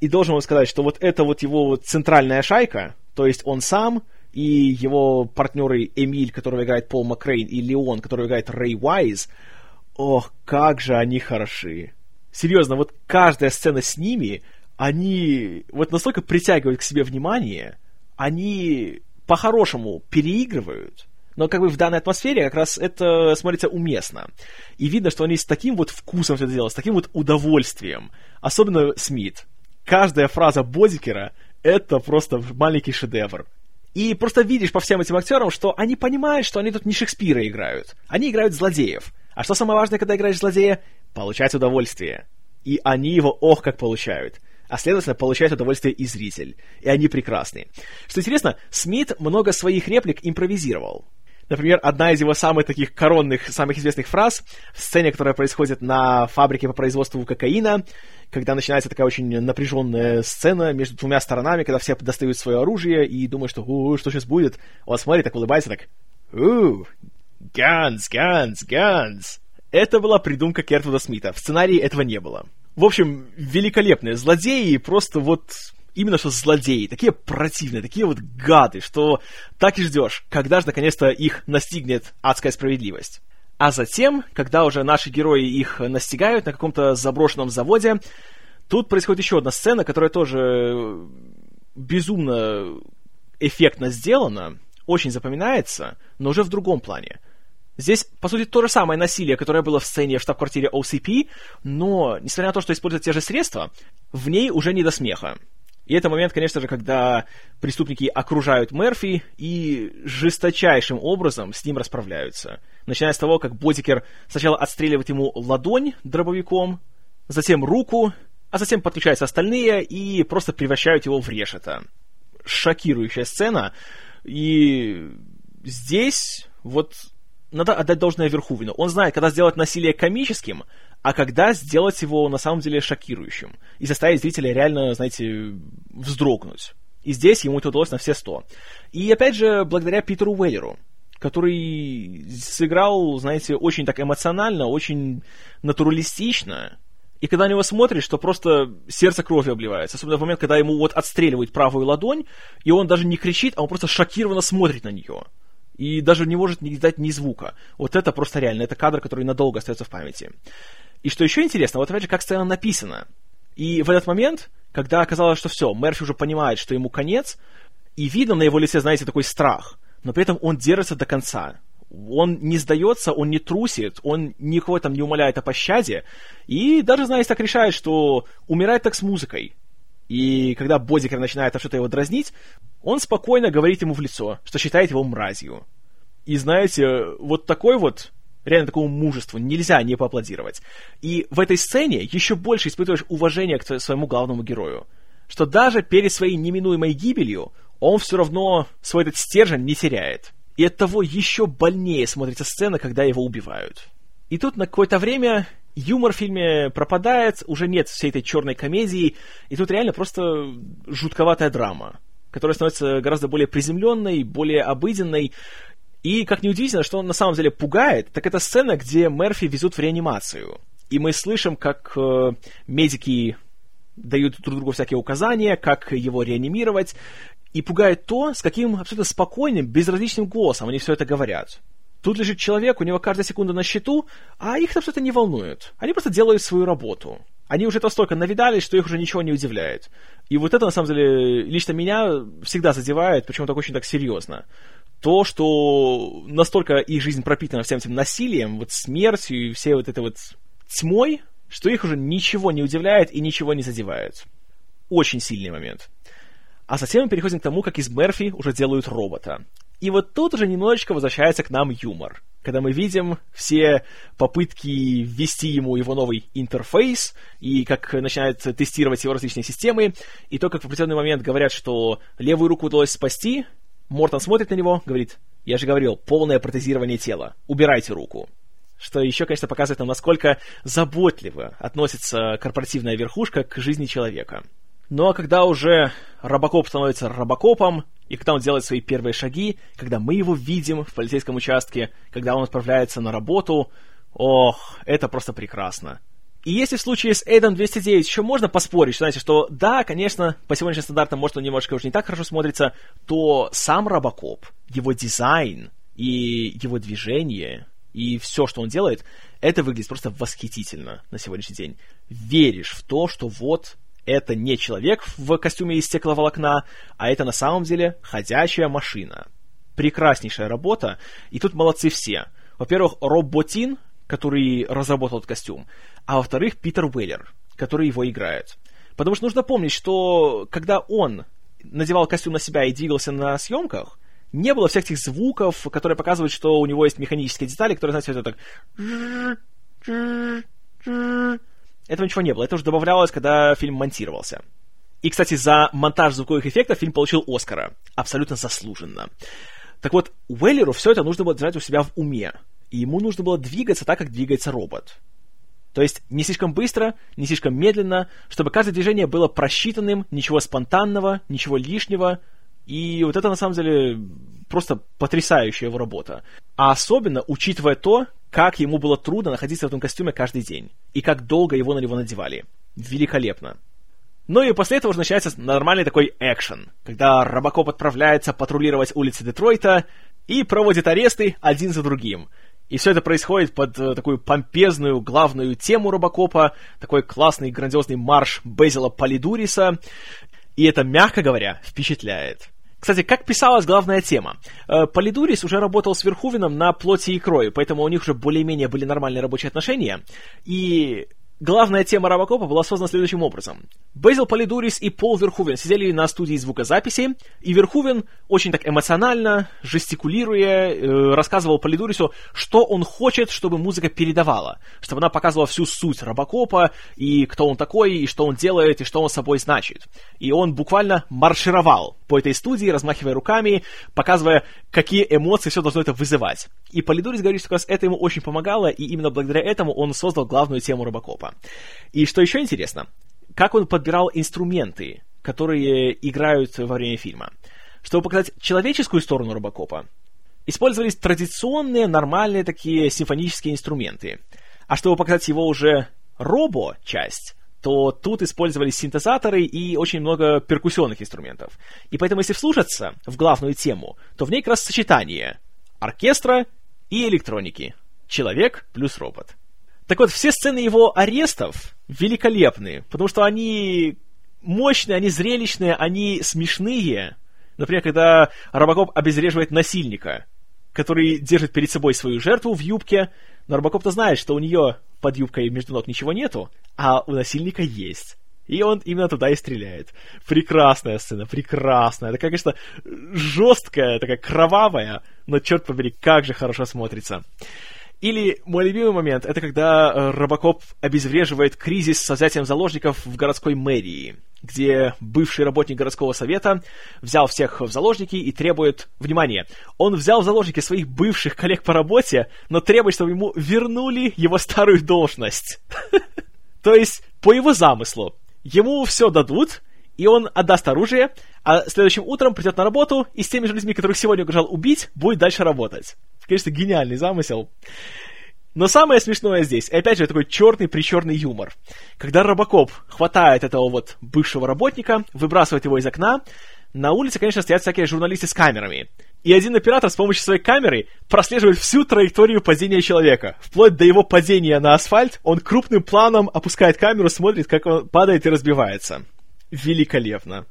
И должен вам сказать, что вот это вот его центральная шайка, то есть он сам и его партнеры Эмиль, которого играет Пол Макрейн, и Леон, которого играет Рэй Уайз, ох, как же они хороши. Серьезно, вот каждая сцена с ними — они вот настолько притягивают к себе внимание, они по-хорошему переигрывают, но как бы в данной атмосфере как раз это смотрится уместно. И видно, что они с таким вот вкусом все это делают, с таким вот удовольствием. Особенно Смит. Каждая фраза Бодикера — это просто маленький шедевр. И просто видишь по всем этим актерам, что они понимают, что они тут не Шекспира играют. Они играют злодеев. А что самое важное, когда играешь злодея? Получать удовольствие. И они его ох как получают а следовательно получает удовольствие и зритель. И они прекрасны. Что интересно, Смит много своих реплик импровизировал. Например, одна из его самых таких коронных, самых известных фраз в сцене, которая происходит на фабрике по производству кокаина, когда начинается такая очень напряженная сцена между двумя сторонами, когда все достают свое оружие и думают, что «У, что сейчас будет?» Он смотрит, так улыбается, так «У, guns, guns, guns!» Это была придумка Кертвуда Смита. В сценарии этого не было. В общем, великолепные злодеи, просто вот именно что злодеи, такие противные, такие вот гады, что так и ждешь, когда же наконец-то их настигнет адская справедливость. А затем, когда уже наши герои их настигают на каком-то заброшенном заводе, тут происходит еще одна сцена, которая тоже безумно эффектно сделана, очень запоминается, но уже в другом плане. Здесь, по сути, то же самое насилие, которое было в сцене в штаб-квартире OCP, но, несмотря на то, что используют те же средства, в ней уже не до смеха. И это момент, конечно же, когда преступники окружают Мерфи и жесточайшим образом с ним расправляются. Начиная с того, как Бодикер сначала отстреливает ему ладонь дробовиком, затем руку, а затем подключаются остальные и просто превращают его в решето. Шокирующая сцена. И здесь вот надо отдать должное Верхувину. Он знает, когда сделать насилие комическим, а когда сделать его на самом деле шокирующим. И заставить зрителя реально, знаете, вздрогнуть. И здесь ему это удалось на все сто. И опять же, благодаря Питеру Уэллеру, который сыграл, знаете, очень так эмоционально, очень натуралистично. И когда на него смотришь, то просто сердце кровью обливается. Особенно в момент, когда ему вот отстреливают правую ладонь, и он даже не кричит, а он просто шокированно смотрит на нее. И даже не может не дать ни звука. Вот это просто реально, это кадр, который надолго остается в памяти. И что еще интересно, вот опять же, как сцена написана. И в этот момент, когда оказалось, что все, Мерфи уже понимает, что ему конец, и видно на его лице, знаете, такой страх, но при этом он держится до конца. Он не сдается, он не трусит, он никого там не умоляет о пощаде, и даже, знаете, так решает, что умирает так с музыкой. И когда Бодикер начинает что-то его дразнить, он спокойно говорит ему в лицо, что считает его мразью. И знаете, вот такой вот реально такому мужеству нельзя не поаплодировать. И в этой сцене еще больше испытываешь уважение к своему главному герою. Что даже перед своей неминуемой гибелью он все равно свой этот стержень не теряет. И от того еще больнее смотрится сцена, когда его убивают. И тут на какое-то время юмор в фильме пропадает, уже нет всей этой черной комедии, и тут реально просто жутковатая драма, которая становится гораздо более приземленной, более обыденной, и, как неудивительно, что он на самом деле пугает, так это сцена, где Мерфи везут в реанимацию. И мы слышим, как э, медики дают друг другу всякие указания, как его реанимировать. И пугает то, с каким абсолютно спокойным, безразличным голосом они все это говорят. Тут лежит человек, у него каждая секунда на счету, а их там что-то не волнует. Они просто делают свою работу. Они уже это столько навидались, что их уже ничего не удивляет. И вот это, на самом деле, лично меня всегда задевает, причем так очень так серьезно то, что настолько их жизнь пропитана всем этим насилием, вот смертью и всей вот этой вот тьмой, что их уже ничего не удивляет и ничего не задевает. Очень сильный момент. А затем мы переходим к тому, как из Мерфи уже делают робота. И вот тут уже немножечко возвращается к нам юмор. Когда мы видим все попытки ввести ему его новый интерфейс, и как начинают тестировать его различные системы, и то, как в определенный момент говорят, что левую руку удалось спасти, Мортон смотрит на него, говорит, я же говорил, полное протезирование тела, убирайте руку. Что еще, конечно, показывает нам, насколько заботливо относится корпоративная верхушка к жизни человека. Ну а когда уже Робокоп становится Робокопом, и когда он делает свои первые шаги, когда мы его видим в полицейском участке, когда он отправляется на работу, ох, это просто прекрасно. И если в случае с Эйдом 209 еще можно поспорить, что, знаете, что да, конечно, по сегодняшним стандартам, может, он немножко уже не так хорошо смотрится, то сам Робокоп, его дизайн и его движение, и все, что он делает, это выглядит просто восхитительно на сегодняшний день. Веришь в то, что вот это не человек в костюме из стекловолокна, а это на самом деле ходячая машина. Прекраснейшая работа, и тут молодцы все. Во-первых, Роб Ботин, который разработал этот костюм, а во-вторых, Питер Уэллер, который его играет. Потому что нужно помнить, что когда он надевал костюм на себя и двигался на съемках, не было всех этих звуков, которые показывают, что у него есть механические детали, которые, знаете, это так... Этого ничего не было. Это уже добавлялось, когда фильм монтировался. И, кстати, за монтаж звуковых эффектов фильм получил Оскара. Абсолютно заслуженно. Так вот, Уэллеру все это нужно было держать у себя в уме. И ему нужно было двигаться так, как двигается робот. То есть не слишком быстро, не слишком медленно, чтобы каждое движение было просчитанным, ничего спонтанного, ничего лишнего. И вот это на самом деле просто потрясающая его работа. А особенно учитывая то, как ему было трудно находиться в этом костюме каждый день. И как долго его на него надевали. Великолепно. Ну и после этого уже начинается нормальный такой экшен, когда Робокоп отправляется патрулировать улицы Детройта и проводит аресты один за другим. И все это происходит под э, такую помпезную главную тему Робокопа, такой классный грандиозный марш Безила Полидуриса. И это, мягко говоря, впечатляет. Кстати, как писалась главная тема? Э, Полидурис уже работал с Верхувином на плоти и крови, поэтому у них уже более-менее были нормальные рабочие отношения. И Главная тема Робокопа была создана следующим образом. Безил Полидурис и Пол Верхувен сидели на студии звукозаписи, и Верхувен очень так эмоционально, жестикулируя, э, рассказывал Полидурису, что он хочет, чтобы музыка передавала, чтобы она показывала всю суть Робокопа, и кто он такой, и что он делает, и что он собой значит. И он буквально маршировал по этой студии, размахивая руками, показывая, какие эмоции все должно это вызывать. И Полидурис говорит, что как раз это ему очень помогало, и именно благодаря этому он создал главную тему Робокопа. И что еще интересно, как он подбирал инструменты, которые играют во время фильма. Чтобы показать человеческую сторону Робокопа, использовались традиционные, нормальные такие симфонические инструменты. А чтобы показать его уже робо-часть, то тут использовались синтезаторы и очень много перкуссионных инструментов. И поэтому, если вслушаться в главную тему, то в ней как раз сочетание оркестра и электроники. Человек плюс робот. Так вот, все сцены его арестов великолепны, потому что они мощные, они зрелищные, они смешные. Например, когда Робокоп обезвреживает насильника, который держит перед собой свою жертву в юбке, но Робокоп-то знает, что у нее под юбкой между ног ничего нету, а у насильника есть. И он именно туда и стреляет. Прекрасная сцена, прекрасная. Такая, конечно, жесткая, такая кровавая, но, черт побери, как же хорошо смотрится. Или мой любимый момент, это когда э, Робокоп обезвреживает кризис с взятием заложников в городской мэрии, где бывший работник городского совета взял всех в заложники и требует... Внимание! Он взял в заложники своих бывших коллег по работе, но требует, чтобы ему вернули его старую должность. То есть, по его замыслу, ему все дадут, и он отдаст оружие, а следующим утром придет на работу и с теми же людьми, которых сегодня угрожал убить, будет дальше работать. Конечно, гениальный замысел. Но самое смешное здесь, и опять же, такой черный-причерный юмор. Когда Робокоп хватает этого вот бывшего работника, выбрасывает его из окна, на улице, конечно, стоят всякие журналисты с камерами. И один оператор с помощью своей камеры прослеживает всю траекторию падения человека. Вплоть до его падения на асфальт, он крупным планом опускает камеру, смотрит, как он падает и разбивается. Великолепно.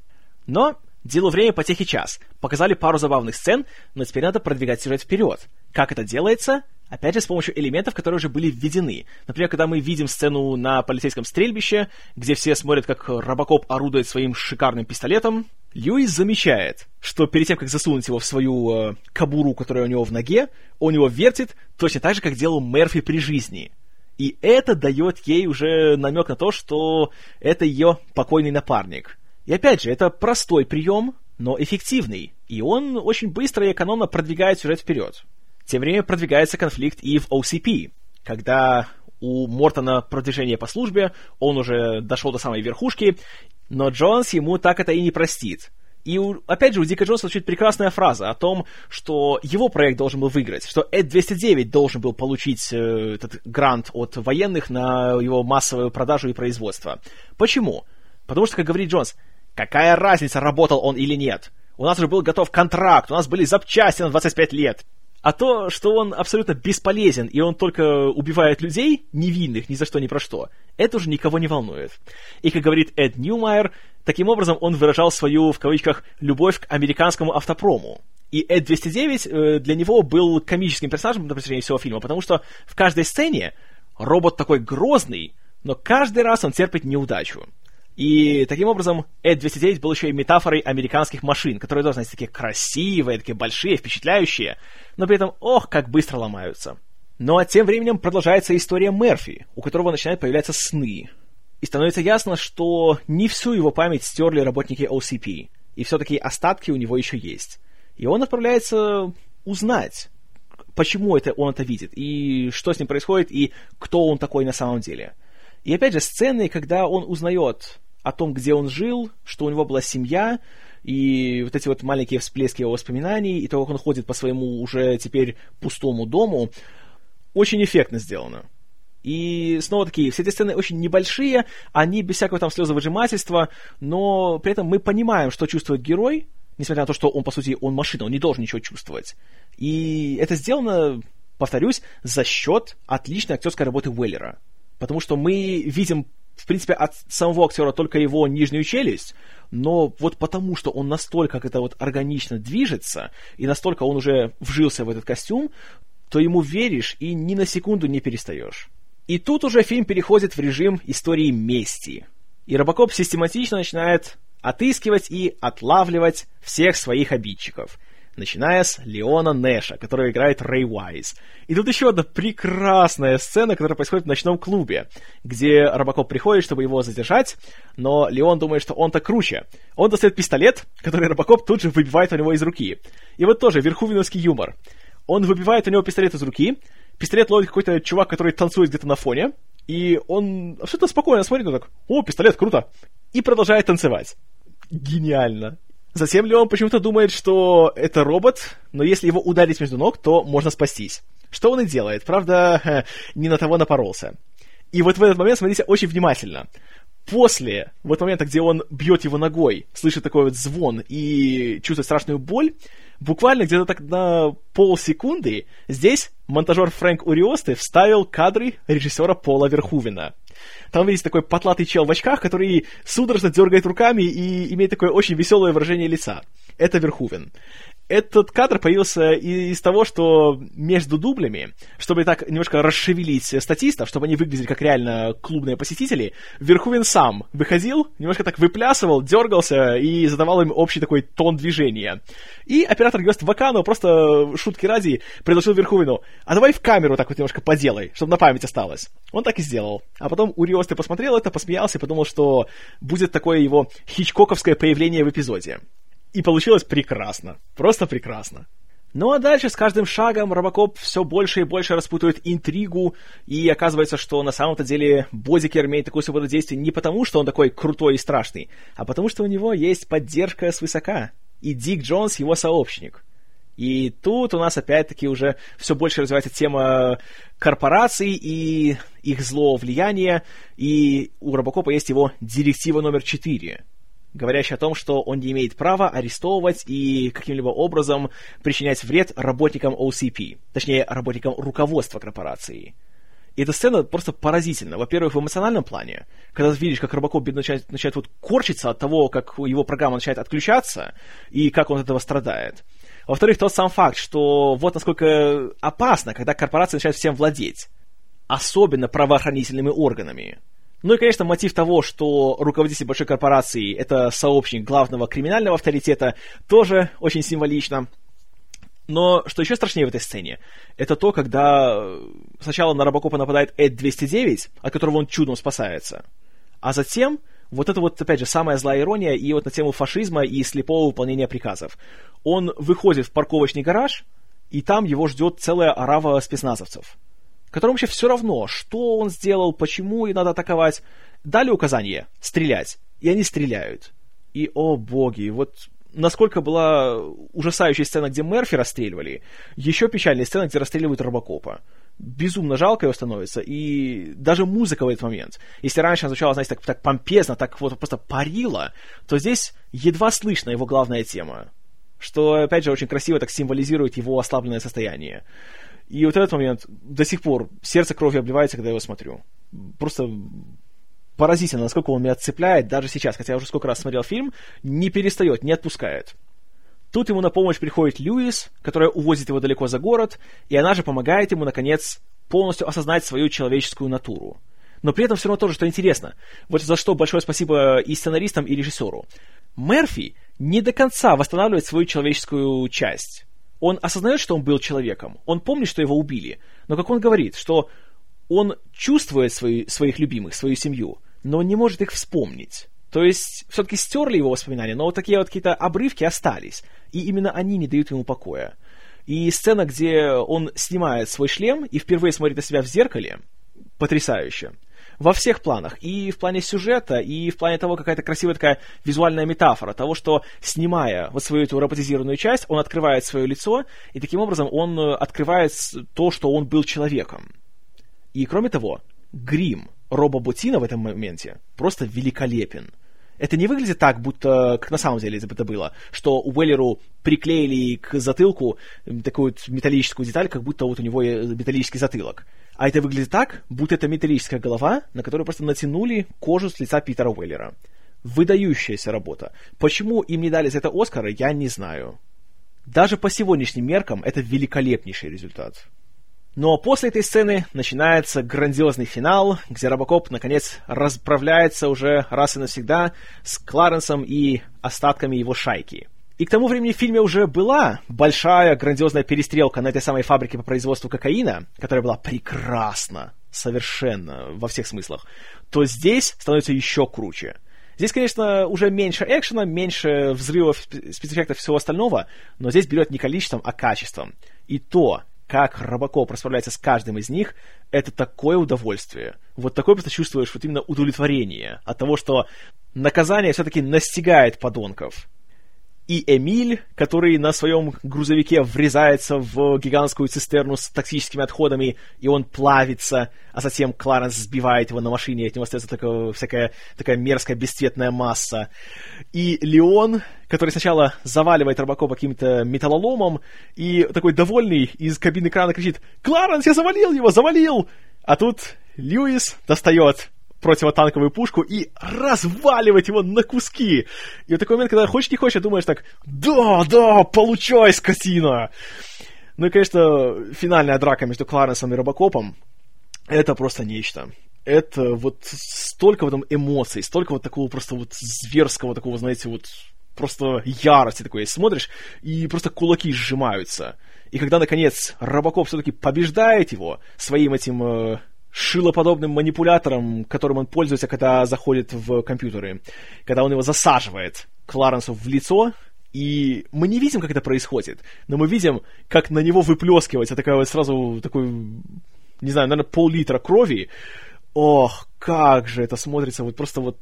Но Делу время потехи час. Показали пару забавных сцен, но теперь надо продвигать сюжет вперед. Как это делается? Опять же, с помощью элементов, которые уже были введены. Например, когда мы видим сцену на полицейском стрельбище, где все смотрят, как Робокоп орудует своим шикарным пистолетом, Льюис замечает, что перед тем, как засунуть его в свою э, кобуру, которая у него в ноге, он его вертит точно так же, как делал Мерфи при жизни. И это дает ей уже намек на то, что это ее покойный напарник. И опять же, это простой прием, но эффективный, и он очень быстро и экономно продвигает сюжет вперед. Тем временем продвигается конфликт и в OCP, когда у Мортона продвижение по службе, он уже дошел до самой верхушки, но Джонс ему так это и не простит. И у, опять же, у Дика Джонса звучит прекрасная фраза о том, что его проект должен был выиграть, что Эд-209 должен был получить э, этот грант от военных на его массовую продажу и производство. Почему? Потому что, как говорит Джонс, Какая разница, работал он или нет? У нас уже был готов контракт, у нас были запчасти на 25 лет. А то, что он абсолютно бесполезен, и он только убивает людей, невинных, ни за что, ни про что, это уже никого не волнует. И, как говорит Эд Ньюмайер, таким образом он выражал свою, в кавычках, любовь к американскому автопрому. И Эд-209 э, для него был комическим персонажем на протяжении всего фильма, потому что в каждой сцене робот такой грозный, но каждый раз он терпит неудачу. И таким образом Эд-209 был еще и метафорой американских машин, которые должны быть такие красивые, такие большие, впечатляющие, но при этом, ох, как быстро ломаются. Ну а тем временем продолжается история Мерфи, у которого начинают появляться сны. И становится ясно, что не всю его память стерли работники OCP, и все-таки остатки у него еще есть. И он отправляется узнать, почему это он это видит, и что с ним происходит, и кто он такой на самом деле. И опять же, сцены, когда он узнает о том, где он жил, что у него была семья, и вот эти вот маленькие всплески его воспоминаний, и то, как он ходит по своему уже теперь пустому дому, очень эффектно сделано. И снова такие, все эти сцены очень небольшие, они без всякого там слезовыжимательства, но при этом мы понимаем, что чувствует герой, несмотря на то, что он, по сути, он машина, он не должен ничего чувствовать. И это сделано, повторюсь, за счет отличной актерской работы Уэллера. Потому что мы видим в принципе, от самого актера только его нижнюю челюсть, но вот потому, что он настолько как это вот органично движется, и настолько он уже вжился в этот костюм, то ему веришь и ни на секунду не перестаешь. И тут уже фильм переходит в режим истории мести. И Робокоп систематично начинает отыскивать и отлавливать всех своих обидчиков начиная с Леона Нэша, который играет Рэй Уайз. И тут еще одна прекрасная сцена, которая происходит в ночном клубе, где Робокоп приходит, чтобы его задержать, но Леон думает, что он-то круче. Он достает пистолет, который Робокоп тут же выбивает у него из руки. И вот тоже верховиновский юмор. Он выбивает у него пистолет из руки, пистолет ловит какой-то чувак, который танцует где-то на фоне, и он абсолютно спокойно смотрит, он так, о, пистолет, круто, и продолжает танцевать. Гениально Затем Леон почему-то думает, что это робот, но если его ударить между ног, то можно спастись. Что он и делает, правда, не на того напоролся. И вот в этот момент смотрите очень внимательно. После вот момента, где он бьет его ногой, слышит такой вот звон и чувствует страшную боль, буквально где-то так на полсекунды здесь монтажер Фрэнк Уриосты вставил кадры режиссера Пола Верхувина. Там, видите, такой потлатый чел в очках, который судорожно дергает руками и имеет такое очень веселое выражение лица. Это Верхувен этот кадр появился из того, что между дублями, чтобы так немножко расшевелить статистов, чтобы они выглядели как реально клубные посетители, Верховен сам выходил, немножко так выплясывал, дергался и задавал им общий такой тон движения. И оператор Гест Вакану просто шутки ради предложил Верховину, а давай в камеру так вот немножко поделай, чтобы на память осталось. Он так и сделал. А потом Уриосты посмотрел это, посмеялся и подумал, что будет такое его хичкоковское появление в эпизоде. И получилось прекрасно. Просто прекрасно. Ну а дальше с каждым шагом Робокоп все больше и больше распутывает интригу, и оказывается, что на самом-то деле Бодикер имеет такую свободу действий не потому, что он такой крутой и страшный, а потому что у него есть поддержка свысока, и Дик Джонс его сообщник. И тут у нас опять-таки уже все больше развивается тема корпораций и их злого влияния, и у Робокопа есть его директива номер 4 — говорящий о том, что он не имеет права арестовывать и каким-либо образом причинять вред работникам OCP, точнее, работникам руководства корпорации. И эта сцена просто поразительна. Во-первых, в эмоциональном плане, когда ты видишь, как Робокоп начинает, начинает вот корчиться от того, как его программа начинает отключаться, и как он от этого страдает. Во-вторых, тот сам факт, что вот насколько опасно, когда корпорация начинает всем владеть. Особенно правоохранительными органами. Ну и, конечно, мотив того, что руководитель большой корпорации — это сообщник главного криминального авторитета, тоже очень символично. Но что еще страшнее в этой сцене, это то, когда сначала на Робокопа нападает Эд-209, от которого он чудом спасается, а затем вот это вот, опять же, самая злая ирония и вот на тему фашизма и слепого выполнения приказов. Он выходит в парковочный гараж, и там его ждет целая орава спецназовцев которому вообще все равно, что он сделал, почему и надо атаковать. Дали указание стрелять, и они стреляют. И, о боги, вот насколько была ужасающая сцена, где Мерфи расстреливали, еще печальная сцена, где расстреливают Робокопа. Безумно жалко его становится, и даже музыка в этот момент. Если раньше она звучала, знаете, так, так помпезно, так вот просто парила, то здесь едва слышно его главная тема. Что, опять же, очень красиво так символизирует его ослабленное состояние. И вот этот момент до сих пор сердце кровью обливается, когда я его смотрю. Просто поразительно, насколько он меня цепляет даже сейчас, хотя я уже сколько раз смотрел фильм, не перестает, не отпускает. Тут ему на помощь приходит Льюис, которая увозит его далеко за город, и она же помогает ему, наконец, полностью осознать свою человеческую натуру. Но при этом все равно тоже, что интересно. Вот за что большое спасибо и сценаристам, и режиссеру. Мерфи не до конца восстанавливает свою человеческую часть. Он осознает, что он был человеком, он помнит, что его убили, но как он говорит, что он чувствует свои, своих любимых, свою семью, но он не может их вспомнить. То есть, все-таки стерли его воспоминания, но вот такие вот какие-то обрывки остались, и именно они не дают ему покоя. И сцена, где он снимает свой шлем и впервые смотрит на себя в зеркале, потрясающе во всех планах. И в плане сюжета, и в плане того, какая-то красивая такая визуальная метафора того, что, снимая вот свою эту роботизированную часть, он открывает свое лицо, и таким образом он э, открывает то, что он был человеком. И кроме того, грим Роба Ботина в этом моменте просто великолепен. Это не выглядит так, будто, как на самом деле это было, что Уэллеру приклеили к затылку такую металлическую деталь, как будто вот у него металлический затылок. А это выглядит так, будто это металлическая голова, на которую просто натянули кожу с лица Питера Уэллера. Выдающаяся работа. Почему им не дали за это Оскара, я не знаю. Даже по сегодняшним меркам это великолепнейший результат. Но после этой сцены начинается грандиозный финал, где Робокоп, наконец, расправляется уже раз и навсегда с Кларенсом и остатками его шайки. И к тому времени в фильме уже была большая, грандиозная перестрелка на этой самой фабрике по производству кокаина, которая была прекрасна, совершенно, во всех смыслах, то здесь становится еще круче. Здесь, конечно, уже меньше экшена, меньше взрывов, спецэффектов и всего остального, но здесь берет не количеством, а качеством. И то, как Робокоп расправляется с каждым из них, это такое удовольствие. Вот такое просто чувствуешь вот именно удовлетворение от того, что наказание все-таки настигает подонков. И Эмиль, который на своем грузовике врезается в гигантскую цистерну с токсическими отходами, и он плавится, а затем Кларенс сбивает его на машине, от него остается такая, всякая такая мерзкая бесцветная масса. И Леон, который сначала заваливает Робокопа каким-то металлоломом, и такой довольный из кабины крана кричит «Кларенс, я завалил его, завалил!» А тут Льюис достает противотанковую пушку и разваливать его на куски. И вот такой момент, когда хочешь не хочешь, думаешь так, да, да, получай, скотина! Ну и, конечно, финальная драка между Кларенсом и Робокопом, это просто нечто. Это вот столько в этом эмоций, столько вот такого просто вот зверского такого, знаете, вот просто ярости такой смотришь, и просто кулаки сжимаются. И когда, наконец, Робокоп все-таки побеждает его своим этим э, шилоподобным манипулятором, которым он пользуется, когда заходит в компьютеры, когда он его засаживает Кларенсу в лицо, и мы не видим, как это происходит, но мы видим, как на него выплескивается такая вот сразу такой, не знаю, наверное, пол-литра крови. Ох, как же это смотрится, вот просто вот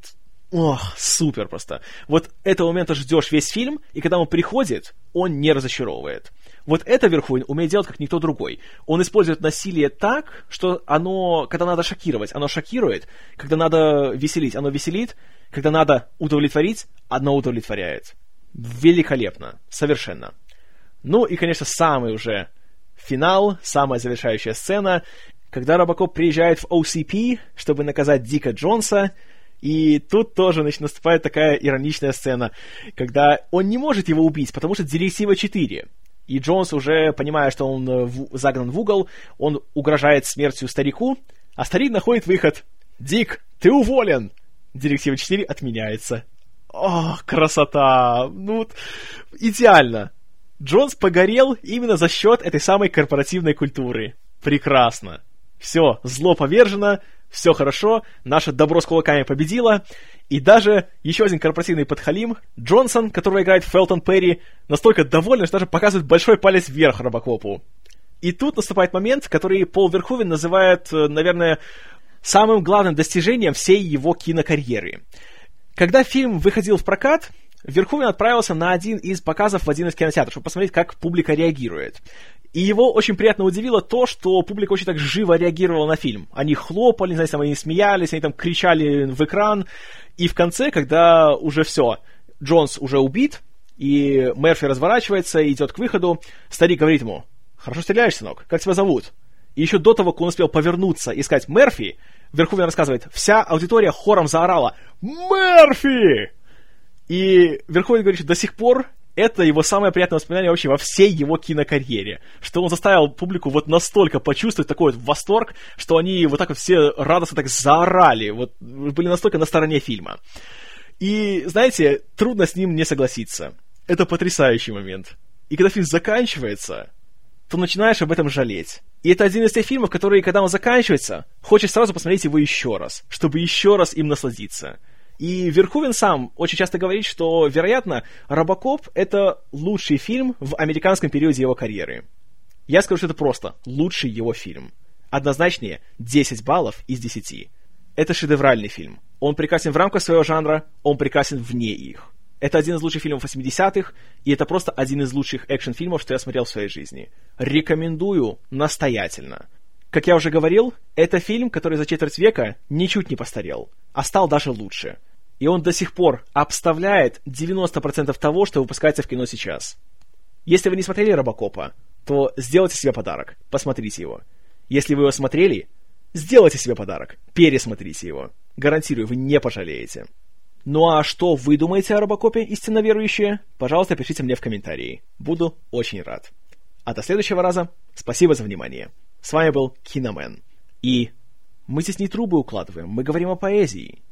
Ох, супер просто. Вот этого момента ждешь весь фильм, и когда он приходит, он не разочаровывает. Вот это Верховен умеет делать, как никто другой. Он использует насилие так, что оно, когда надо шокировать, оно шокирует, когда надо веселить, оно веселит, когда надо удовлетворить, оно удовлетворяет. Великолепно, совершенно. Ну и, конечно, самый уже финал, самая завершающая сцена, когда Робокоп приезжает в OCP, чтобы наказать Дика Джонса, и тут тоже значит, наступает такая ироничная сцена, когда он не может его убить, потому что директива 4. И Джонс уже, понимая, что он э, в, загнан в угол, он угрожает смертью старику, а старик находит выход. «Дик, ты уволен!» Директива 4 отменяется. О, красота! Ну, идеально! Джонс погорел именно за счет этой самой корпоративной культуры. Прекрасно. Все, зло повержено, все хорошо, наше добро с кулаками победило, и даже еще один корпоративный подхалим, Джонсон, которого играет Фелтон Перри, настолько доволен, что даже показывает большой палец вверх Робокопу. И тут наступает момент, который Пол Верховен называет, э, наверное, самым главным достижением всей его кинокарьеры. Когда фильм выходил в прокат, Верховен отправился на один из показов в один из кинотеатров, чтобы посмотреть, как публика реагирует. И его очень приятно удивило то, что публика очень так живо реагировала на фильм. Они хлопали, знаете, там, они смеялись, они там кричали в экран. И в конце, когда уже все, Джонс уже убит, и Мерфи разворачивается и идет к выходу, старик говорит ему, «Хорошо стреляешь, сынок, как тебя зовут?» И еще до того, как он успел повернуться и сказать «Мерфи», Верховен рассказывает, вся аудитория хором заорала «Мерфи!» И Верховен говорит, что до сих пор это его самое приятное воспоминание вообще во всей его кинокарьере. Что он заставил публику вот настолько почувствовать такой вот восторг, что они вот так вот все радостно так заорали, вот были настолько на стороне фильма. И, знаете, трудно с ним не согласиться. Это потрясающий момент. И когда фильм заканчивается, то начинаешь об этом жалеть. И это один из тех фильмов, которые, когда он заканчивается, хочешь сразу посмотреть его еще раз, чтобы еще раз им насладиться. И Верховен сам очень часто говорит, что, вероятно, «Робокоп» — это лучший фильм в американском периоде его карьеры. Я скажу, что это просто лучший его фильм. Однозначнее 10 баллов из 10. Это шедевральный фильм. Он прекрасен в рамках своего жанра, он прекрасен вне их. Это один из лучших фильмов 80-х, и это просто один из лучших экшн-фильмов, что я смотрел в своей жизни. Рекомендую настоятельно. Как я уже говорил, это фильм, который за четверть века ничуть не постарел, а стал даже лучше. И он до сих пор обставляет 90% того, что выпускается в кино сейчас. Если вы не смотрели «Робокопа», то сделайте себе подарок, посмотрите его. Если вы его смотрели, сделайте себе подарок, пересмотрите его. Гарантирую, вы не пожалеете. Ну а что вы думаете о Робокопе, истинно верующие? Пожалуйста, пишите мне в комментарии. Буду очень рад. А до следующего раза спасибо за внимание. С вами был Киномен. И мы здесь не трубы укладываем, мы говорим о поэзии.